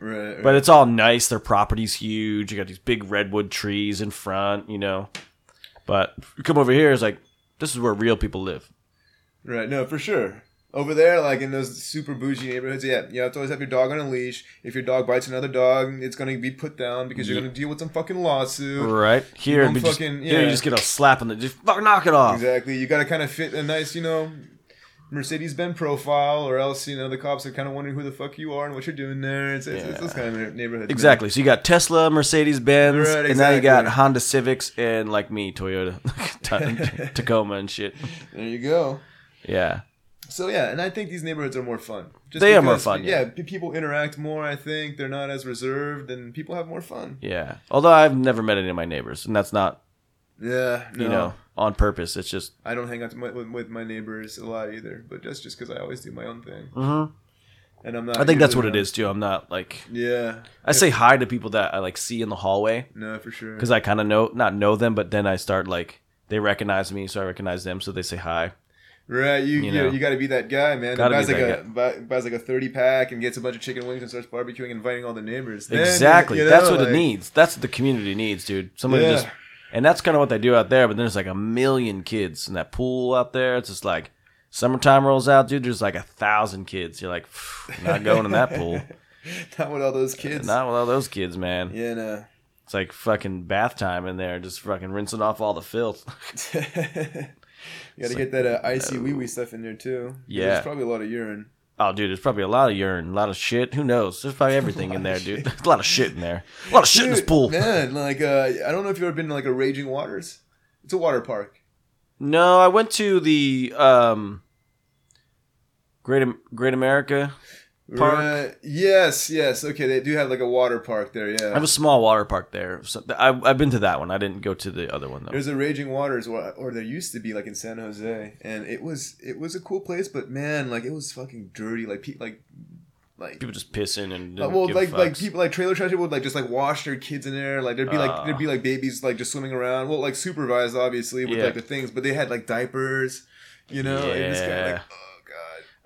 Right. right. But it's all nice. Their property's huge. You got these big redwood trees in front, you know. But you come over here, it's like this is where real people live. Right, no, for sure. Over there, like in those super bougie neighborhoods, yeah, you have to always have your dog on a leash. If your dog bites another dog, it's gonna be put down because you're gonna deal with some fucking lawsuit. Right here, just, fucking- here you yeah. just get a slap on the just fucking knock it off. Exactly. You gotta kind of fit a nice, you know, Mercedes Benz profile, or else you know the cops are kind of wondering who the fuck you are and what you're doing there. It's, it's, it's those kind of neighborhoods. man. Exactly. So you got Tesla, Mercedes Benz, Right, and now you got. Honda Civics and like me, Toyota, Tacoma and shit. There you go. Yeah. So yeah, and I think these neighborhoods are more fun. Just They are more fun, Yeah, yeah. people interact more. I think they're not as reserved, and people have more fun. Yeah. Although I've never met any of my neighbors, and that's not Yeah, no, you know on purpose. It's just I don't hang out my, with, with my neighbors a lot either, but that's just because I always do my own thing, Mhm. and I'm not. I think that's what usually it is too. I'm not like Yeah, I say hi to people that I like see in the hallway no, for sure. because I kind of know not know them, but then I start like they recognize me, so I recognize them, so they say hi. Right, you You know. you got to be that guy, man. That Gotta buys be like that a buy, buys like a thirty pack and gets a bunch of chicken wings and starts barbecuing, inviting all the neighbors. Then, Exactly. you know, that's what like- it needs. That's what the community needs, dude. Somebody Yeah. just and that's kind of what they do out there. But there's like a million kids in that pool out there. It's just like summertime rolls out, dude. There's like a thousand kids. You're like, not going in that pool. Not with all those kids. Not with all those kids, man. yeah, no. It's like fucking bath time in there, just fucking rinsing off all the filth. you got to get that uh, icy wee wee stuff in there too. Yeah. there's probably a lot of urine. Oh, dude, there's probably a lot of urine, a lot of shit. Who knows? There's probably everything in there, dude. There's a lot of shit in there. A lot of shit in this pool. man. Like, uh, I don't know if you've ever been to like a Raging Waters. It's a water park. No, I went to the um, Great Great America. Park. Right. Yes, yes. Okay, they do have like a water park there. Yeah, I have a small water park there. So I, I've been to that one. I didn't go to the other one though. There's a Raging Waters, or, or there used to be like in San Jose, and it was it was a cool place, but man, like it was fucking dirty. Like pe- like like People just pissing and Uh, well, like like people like trailer trash people would like just like wash their kids in there. Like there'd be like there'd be like babies like just swimming around. Well, like supervised obviously with Yeah. like the things, but they had like diapers. You know, it was kind of Yeah.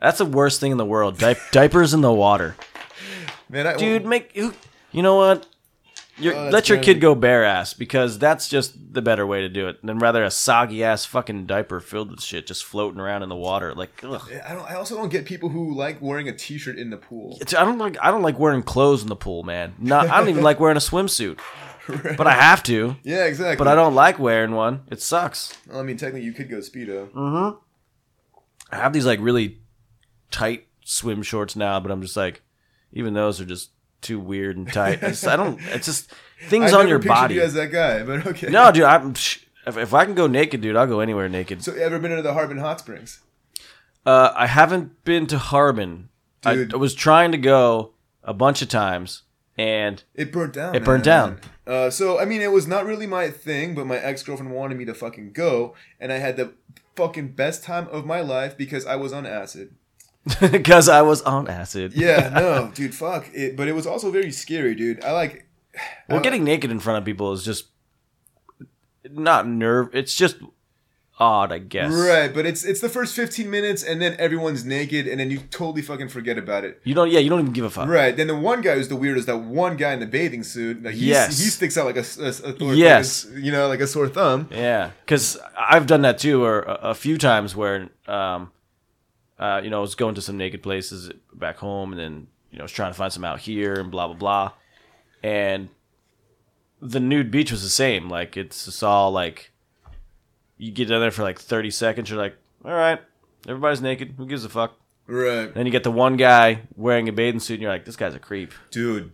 That's the worst thing in the world. Di- diapers in the water. Man, I, dude, make you. You know what? You're, Oh, let your kid go bare ass because that's just the better way to do it than rather a soggy ass fucking diaper filled with shit just floating around in the water. Like, ugh. I don't. I also don't get people who like wearing a t-shirt in the pool. It's, I don't like I don't like wearing clothes in the pool, man. Not I don't even like wearing a swimsuit, but I have to. Yeah, exactly. But I don't like wearing one. It sucks. Well, I mean, technically, you could go speedo. Mm. Hmm. I have these like really tight swim shorts now, but I'm just like, even those are just too weird and tight. I, just, I don't. It's just things I on your body. you as that guy, but okay. No, dude. I'm. If, if I can go naked, dude, I'll go anywhere naked. So, you ever been to the Harbin Hot Springs? Uh, I haven't been to Harbin. I, Dude. I was trying to go a bunch of times, and It burnt down. It burnt man. down. Uh, so I mean, it was not really my thing, but my ex girlfriend wanted me to fucking go, and I had the fucking best time of my life because I was on acid. because I was on acid. Yeah, no, dude, fuck it. But it was also very scary, dude. I like. Well, I- getting naked in front of people is just not nerve. It's just odd, I guess. Right, but it's it's the first fifteen minutes, and then everyone's naked, and then you totally fucking forget about it. You don't. Yeah, you don't even give a fuck. Right. Then the one guy who's the weirdest, that one guy in the bathing suit. Like Yes. He sticks out like a, a a Yes. like a you know, like a sore thumb. Yeah, because I've done that too, or a, a few times where, um, uh, you know, I was going to some naked places back home, and then you know, I was trying to find some out here, and blah blah blah, and the nude beach was the same. Like it's just all like, you get down there for like thirty seconds, you're like, all right, everybody's naked, who gives a fuck? Right. Then you get the one guy wearing a bathing suit, and you're like, this guy's a creep. Dude,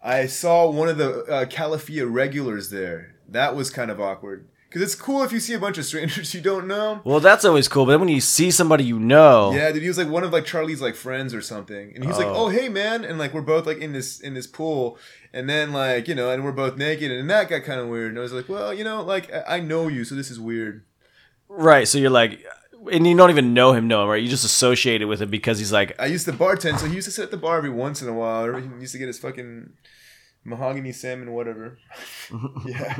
I saw one of the uh, Calafia regulars there. That was kind of awkward. Because it's cool if you see a bunch of strangers you don't know. Well, that's always cool, but then when you see somebody you know, Yeah, dude, he was like one of like Charlie's like friends or something, and he was like, Oh. "Oh, hey, man," and like we're both like in this in this pool, and then like you know, and we're both naked, and that got kind of weird. And I was like, "Well, you know, like I I know you, so this is weird." right? So you're like, and you don't even know him, know him, right? You just associate it with him because he's like, I used to bartend, so he used to sit at the bar every once in a while. He used to get his fucking mahogany salmon, whatever. yeah,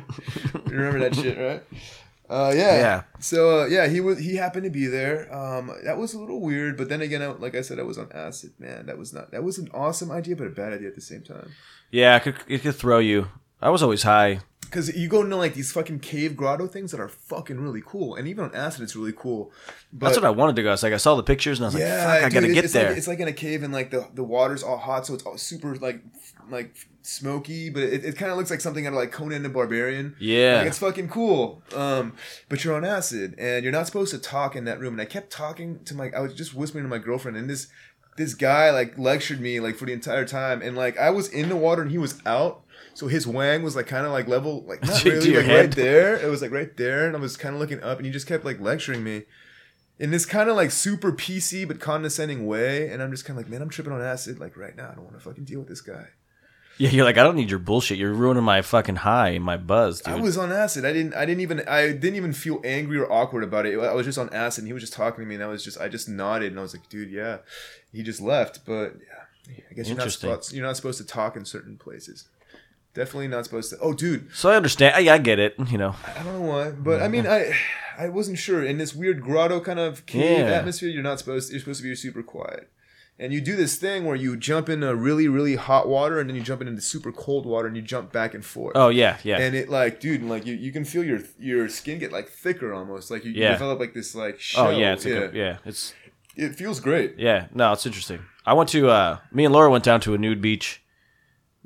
you remember that shit, right? Uh, yeah. Yeah. So uh, yeah, he was he happened to be there. Um, that was a little weird, but then again, I, like I said, I was on acid. Man, that was not that was an awesome idea, but a bad idea at the same time. yeah, it could, it could throw you. I was always high. Because you go into like these fucking cave grotto things that are fucking really cool, and even on acid, it's really cool. But That's what I wanted to go. It's like I saw the pictures and I was like, yeah, fuck, I dude, gotta get it's there. Like, it's like in a cave, and like the the water's all hot, so it's all super like like smoky, but it, it kind of looks like something out of like Conan the Barbarian. Yeah. like, it's fucking cool. Um, but you're on acid, and you're not supposed to talk in that room. And I kept talking to my, I was just whispering to my girlfriend, and this this guy like lectured me like for the entire time, and like I was in the water and he was out. So his wang was like kind of like level, like not really, like head. right there. It was like right there, and I was kind of looking up, and he just kept like lecturing me in this kind of like super PC but condescending way, and I'm just kind of like, man, I'm tripping on acid like right now. I don't want to fucking deal with this guy. yeah, you're like, I don't need your bullshit. You're ruining my fucking high my buzz, dude. I was on acid. I didn't. I didn't even. I didn't even feel angry or awkward about it. I was just on acid. and He was just talking to me, and I was just. I just nodded, and I was like, dude, yeah. He just left, but yeah. I guess you're not supposed. You're not supposed to talk in certain places. Definitely not supposed to. Oh, dude, so I understand. I, I get it. You know, I don't know why, but I mean, I I wasn't sure. In this weird grotto kind of cave Yeah. atmosphere, you're not supposed. You're supposed to be super quiet, and you do this thing where you jump in a really really hot water, and then you jump into super cold water, and you jump back and forth. oh yeah, yeah. And it like, dude, like you, you can feel your your skin get like thicker almost. Like you, you develop like this like shell. oh yeah, it's like a, yeah, it's It feels great. yeah. No, it's interesting. I went to. uh Me and Laura went down to a nude beach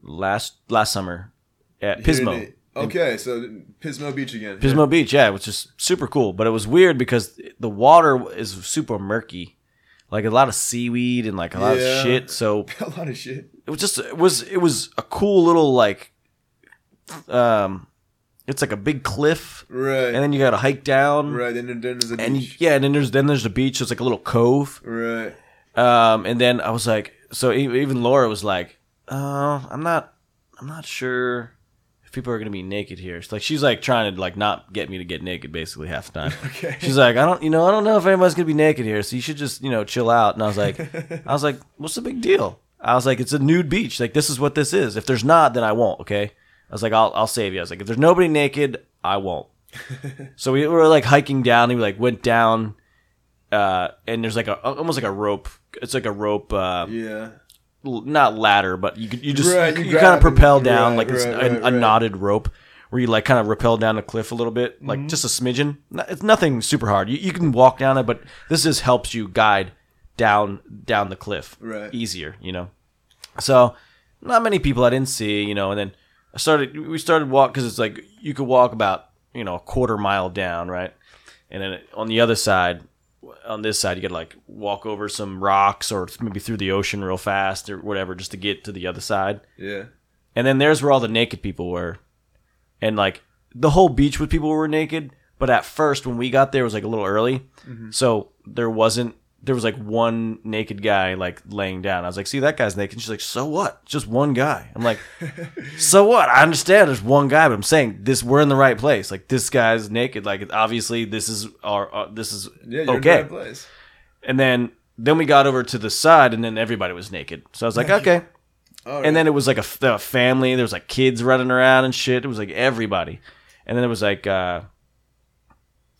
last last summer at Pismo. Here it is. Okay, so Pismo Beach again. Pismo Beach, yeah, which is super cool. But it was weird because the water is super murky, like a lot of seaweed and like a lot Yeah. of shit. So a lot of shit. it was just it was it was a cool little like, um, it's like a big cliff, Right. and then you got to hike down, right. Then, then there's a and beach. yeah, and then there's then there's the beach. So it's like a little cove. right. Um, and then I was like, so even Laura was like, "Uh, I'm not, I'm not sure people are gonna be naked here." It's like she's like trying to like not get me to get naked basically half the time. Okay. She's like, I don't, you know, I don't know if anybody's gonna be naked here, so you should just, you know, chill out. And I was like, I was like, what's the big deal? I was like, it's a nude beach. Like this is what this is. If there's not, then I won't. Okay. I was like, I'll, I'll save you. I was like, if there's nobody naked, I won't. so we were like hiking down. And we like went down, uh, and there's like a almost like a rope. It's like a rope. Uh, Yeah. L- not ladder, but you you just Right, you, you kind of propel it. down Right, like this, right, a, right, a knotted rope where you like kind of rappel down the cliff a little bit, Mm-hmm. like just a smidgen. It's nothing super hard. You, you can walk down it, but this just helps you guide down down the cliff Right. easier. You know, so not many people I didn't see. You know, and then I started. We started walk because it's like you could walk about you know a quarter mile down, right, and then on the other side. On this side, you gotta like walk over some rocks or maybe through the ocean real fast or whatever just to get to the other side. Yeah. And then there's where all the naked people were. And like the whole beach with people were naked, but at first when we got there it was like a little early. Mm-hmm. So there wasn't there was like one naked guy like laying down. I was like, "See that guy's naked." She's like, "So what? Just one guy." I'm like, "So what? I understand there's one guy, but I'm saying this we're in the right place. Like this guy's naked. Like obviously this is our uh, this is Yeah, you're okay." in the right place. And then then we got over to the side and then everybody was naked. So I was like, "Okay." All and then it was like a family. There was like kids running around and shit. It was like everybody. And then it was like uh,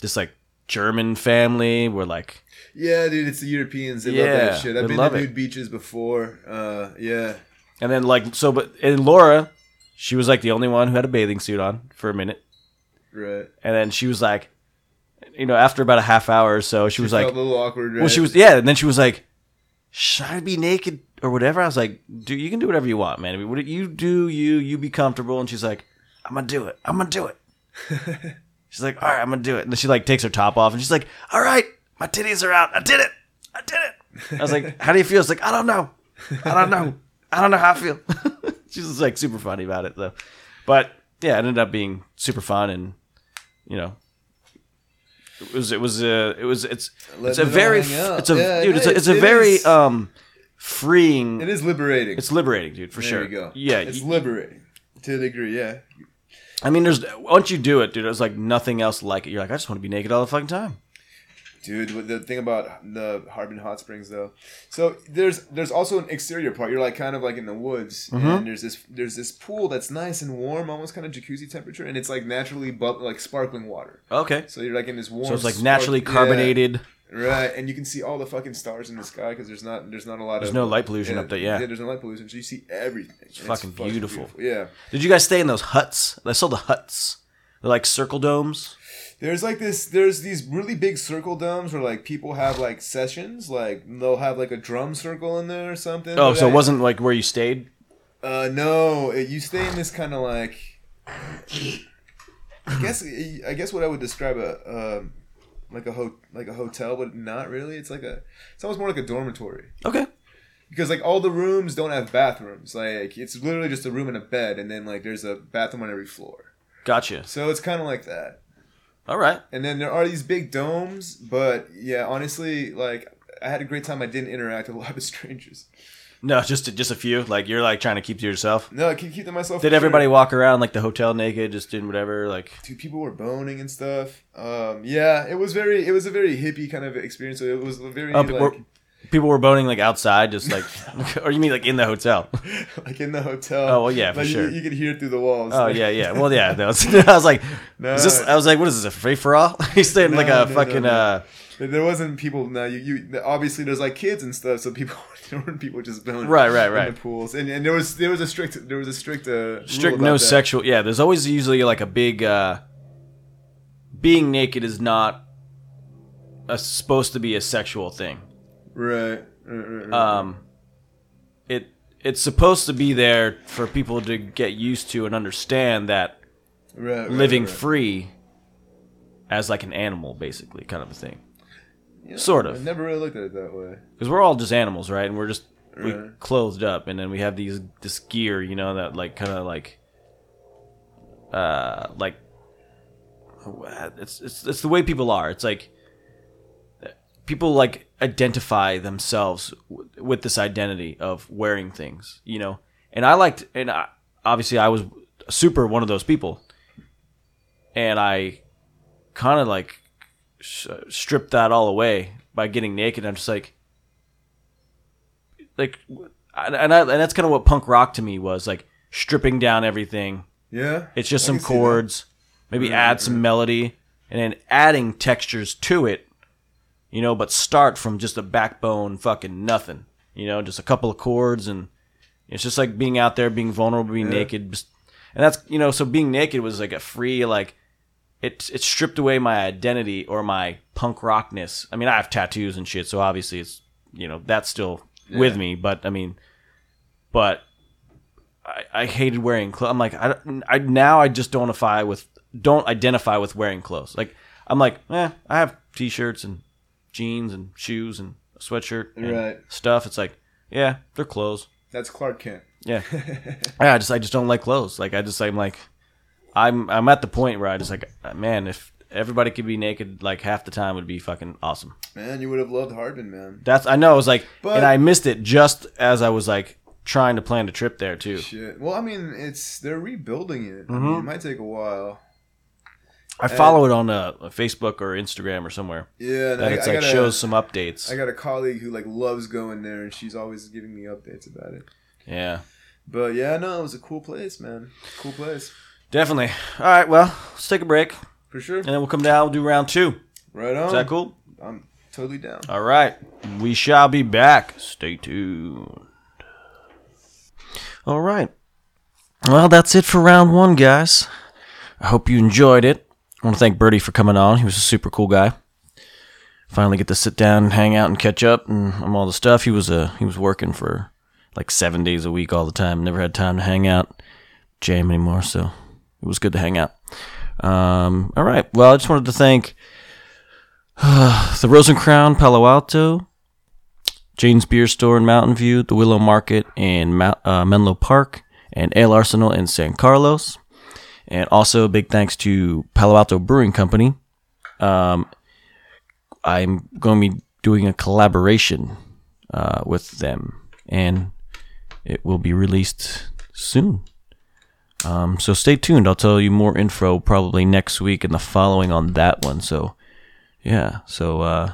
this like German family where like Yeah, dude, it's the Europeans. They love that shit. I've been to it. nude beaches before. Uh, yeah. and then like so but and Laura, she was like the only one who had a bathing suit on for a minute. Right. And then she was like you know, after about a half hour or so, she, was Felt like a little awkward. Right? Well she was yeah, and then she was like should I be naked or whatever? I was like, dude, you can do whatever you want, man. I mean, what you do, you you be comfortable. And she's like, I'm gonna do it. I'm gonna do it. she's like, all right, I'm gonna do it. And then she like takes her top off, and she's like, all right, my titties are out. I did it. I did it. I was like, how do you feel? It's like, I don't know. I don't know. I don't know how I feel. she's just like super funny about it though. But yeah, it ended up being super fun, and you know. It was. It was. Uh, it was. It's. It's a it very. It's a Yeah, dude. It's a. it- It's a it very is. um, freeing. It is liberating. It's liberating, dude, for there sure. you go. Yeah, It's you- liberating to a degree. Yeah. I mean, there's once you do it, dude. It's like nothing else like it. You're like, I just want to be naked all the fucking time. Dude, the thing about the Harbin Hot Springs though, so there's there's also an exterior part. You're like kind of like in the woods, Mm-hmm. and there's this there's this pool that's nice and warm, almost kind of jacuzzi temperature, and it's like naturally bu- like sparkling water. Okay. So you're like in this warm. So it's like spark- naturally yeah, carbonated. right? And you can see all the fucking stars in the sky because there's not there's not a lot There's of no light pollution up there, yeah. there's no light pollution, so you see everything. It's fucking beautiful. Yeah. Did you guys stay in those huts? I saw the huts. They're like circle domes. There's like this. There's these really big circle domes where like people have like sessions. Like they'll have like a drum circle in there or something. Oh, so I- it wasn't like where you stayed. Uh, no. It, you stay in this kind of like. I guess I guess what I would describe a um, like a ho- like a hotel, but not really. It's like a. It's almost more like a dormitory Okay. because like all the rooms don't have bathrooms. Like it's literally just a room and a bed, and then like there's a bathroom on every floor. Gotcha. So it's kind of like that. All right. And then there are these big domes, but yeah, honestly, like I had a great time. I didn't interact with a lot of strangers. No, just just a few. Like you're like trying to keep to yourself. No, I can keep to myself. Did everybody sure. walk around like the hotel naked, just doing whatever? Like Dude, people were boning and stuff. Um, yeah, it was very, it was a very hippie kind of experience. So it was very Oh, like, were- people were boning like outside, just like, or you mean like in the hotel? like in the hotel. Oh, well, yeah, for like, sure. You, you could hear it through the walls. Oh Like, yeah, yeah. Well, yeah. That was, I was like, No. is this? I was like, what is this? A free for all? He's staying in like a no, fucking no, no. uh. There wasn't people. No, you, you obviously there's like kids and stuff, so people there weren't people just boning Right, right, in the pools, and, and there was there was a strict there was a strict uh, strict no that. sexual. Yeah, there's always usually like a big. uh Being naked is not a, supposed to be a sexual thing. Right. right, right, right. Um, it it's supposed to be there for people to get used to and understand that living free as like an animal, basically, kind of a thing. Yeah, sort I of. never really looked at it that way. because we're all just animals, right? And we're just we clothed up, and then we have these this gear, you know, that like kind of like, uh, like it's it's it's the way people are. It's like people like identify themselves w- with this identity of wearing things, you know. And I liked, and I, obviously I was super one of those people, and I kind of like sh- stripped that all away by getting naked. I'm just like, like, and I, and that's kind of what punk rock to me was like stripping down everything. Yeah. It's just I some can see that. chords, maybe add some melody, and then adding textures to it, you know. But start from just a backbone, fucking nothing. You know, just a couple of chords, and it's just like being out there, being vulnerable, being naked, just, and that's you know. So being naked was like a free like it it stripped away my identity or my punk rockness. I mean, I have tattoos and shit, so obviously it's you know that's still with me. But I mean, but I, I hated wearing clothes. I'm like I, I now I just don't identify with don't identify with wearing clothes. Like I'm like, eh, I have t-shirts and jeans and shoes and a sweatshirt and Right. stuff. It's like, yeah, they're clothes. That's Clark Kent. Yeah. yeah, I just I just don't like clothes. Like I just I'm like I'm I'm at the point where I just like man, if everybody could be naked like half the time would be fucking awesome. Man, you would have loved Harbin, man. That's I know it was like But- and I missed it just as I was like trying to plan a trip there too. Shit. Well, I mean, it's they're rebuilding it. Mm-hmm. mean, it might take a while. I follow it on uh, Facebook or Instagram or somewhere. Yeah, and That I, it's I like a- shows some updates. I got a colleague who like loves going there, and she's always giving me updates about it. yeah. But yeah, no, it was a cool place, man. Cool place Definitely. All right, well, let's take a break for sure. and then we'll come down, we'll do round 2. Right on. Is that cool? I'm totally down. All right. We shall be back. Stay tuned. All right. Well, that's it for round one, guys. I hope you enjoyed it. I want to thank Berty for coming on. He was a super cool guy. Finally get to sit down and hang out and catch up and on all the stuff. He was uh, he was working for like seven days a week all the time. Never had time to hang out, jam anymore. So it was good to hang out. Um, all right. Well, I just wanted to thank the Rose and Crown, Palo Alto, Jane's Beer Store in Mountain View, the Willow Market in Mount, uh, Menlo Park, and Ale Arsenal in San Carlos. And also big thanks to Palo Alto Brewing Company. Um, I'm going to be doing a collaboration uh, with them, and it will be released soon. Um, so stay tuned. I'll tell you more info probably next week and the following on that one. So yeah, so uh,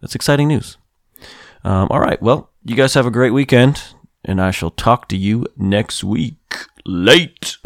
that's exciting news. Um, all right, well, you guys have a great weekend, and I shall talk to you next week. Late.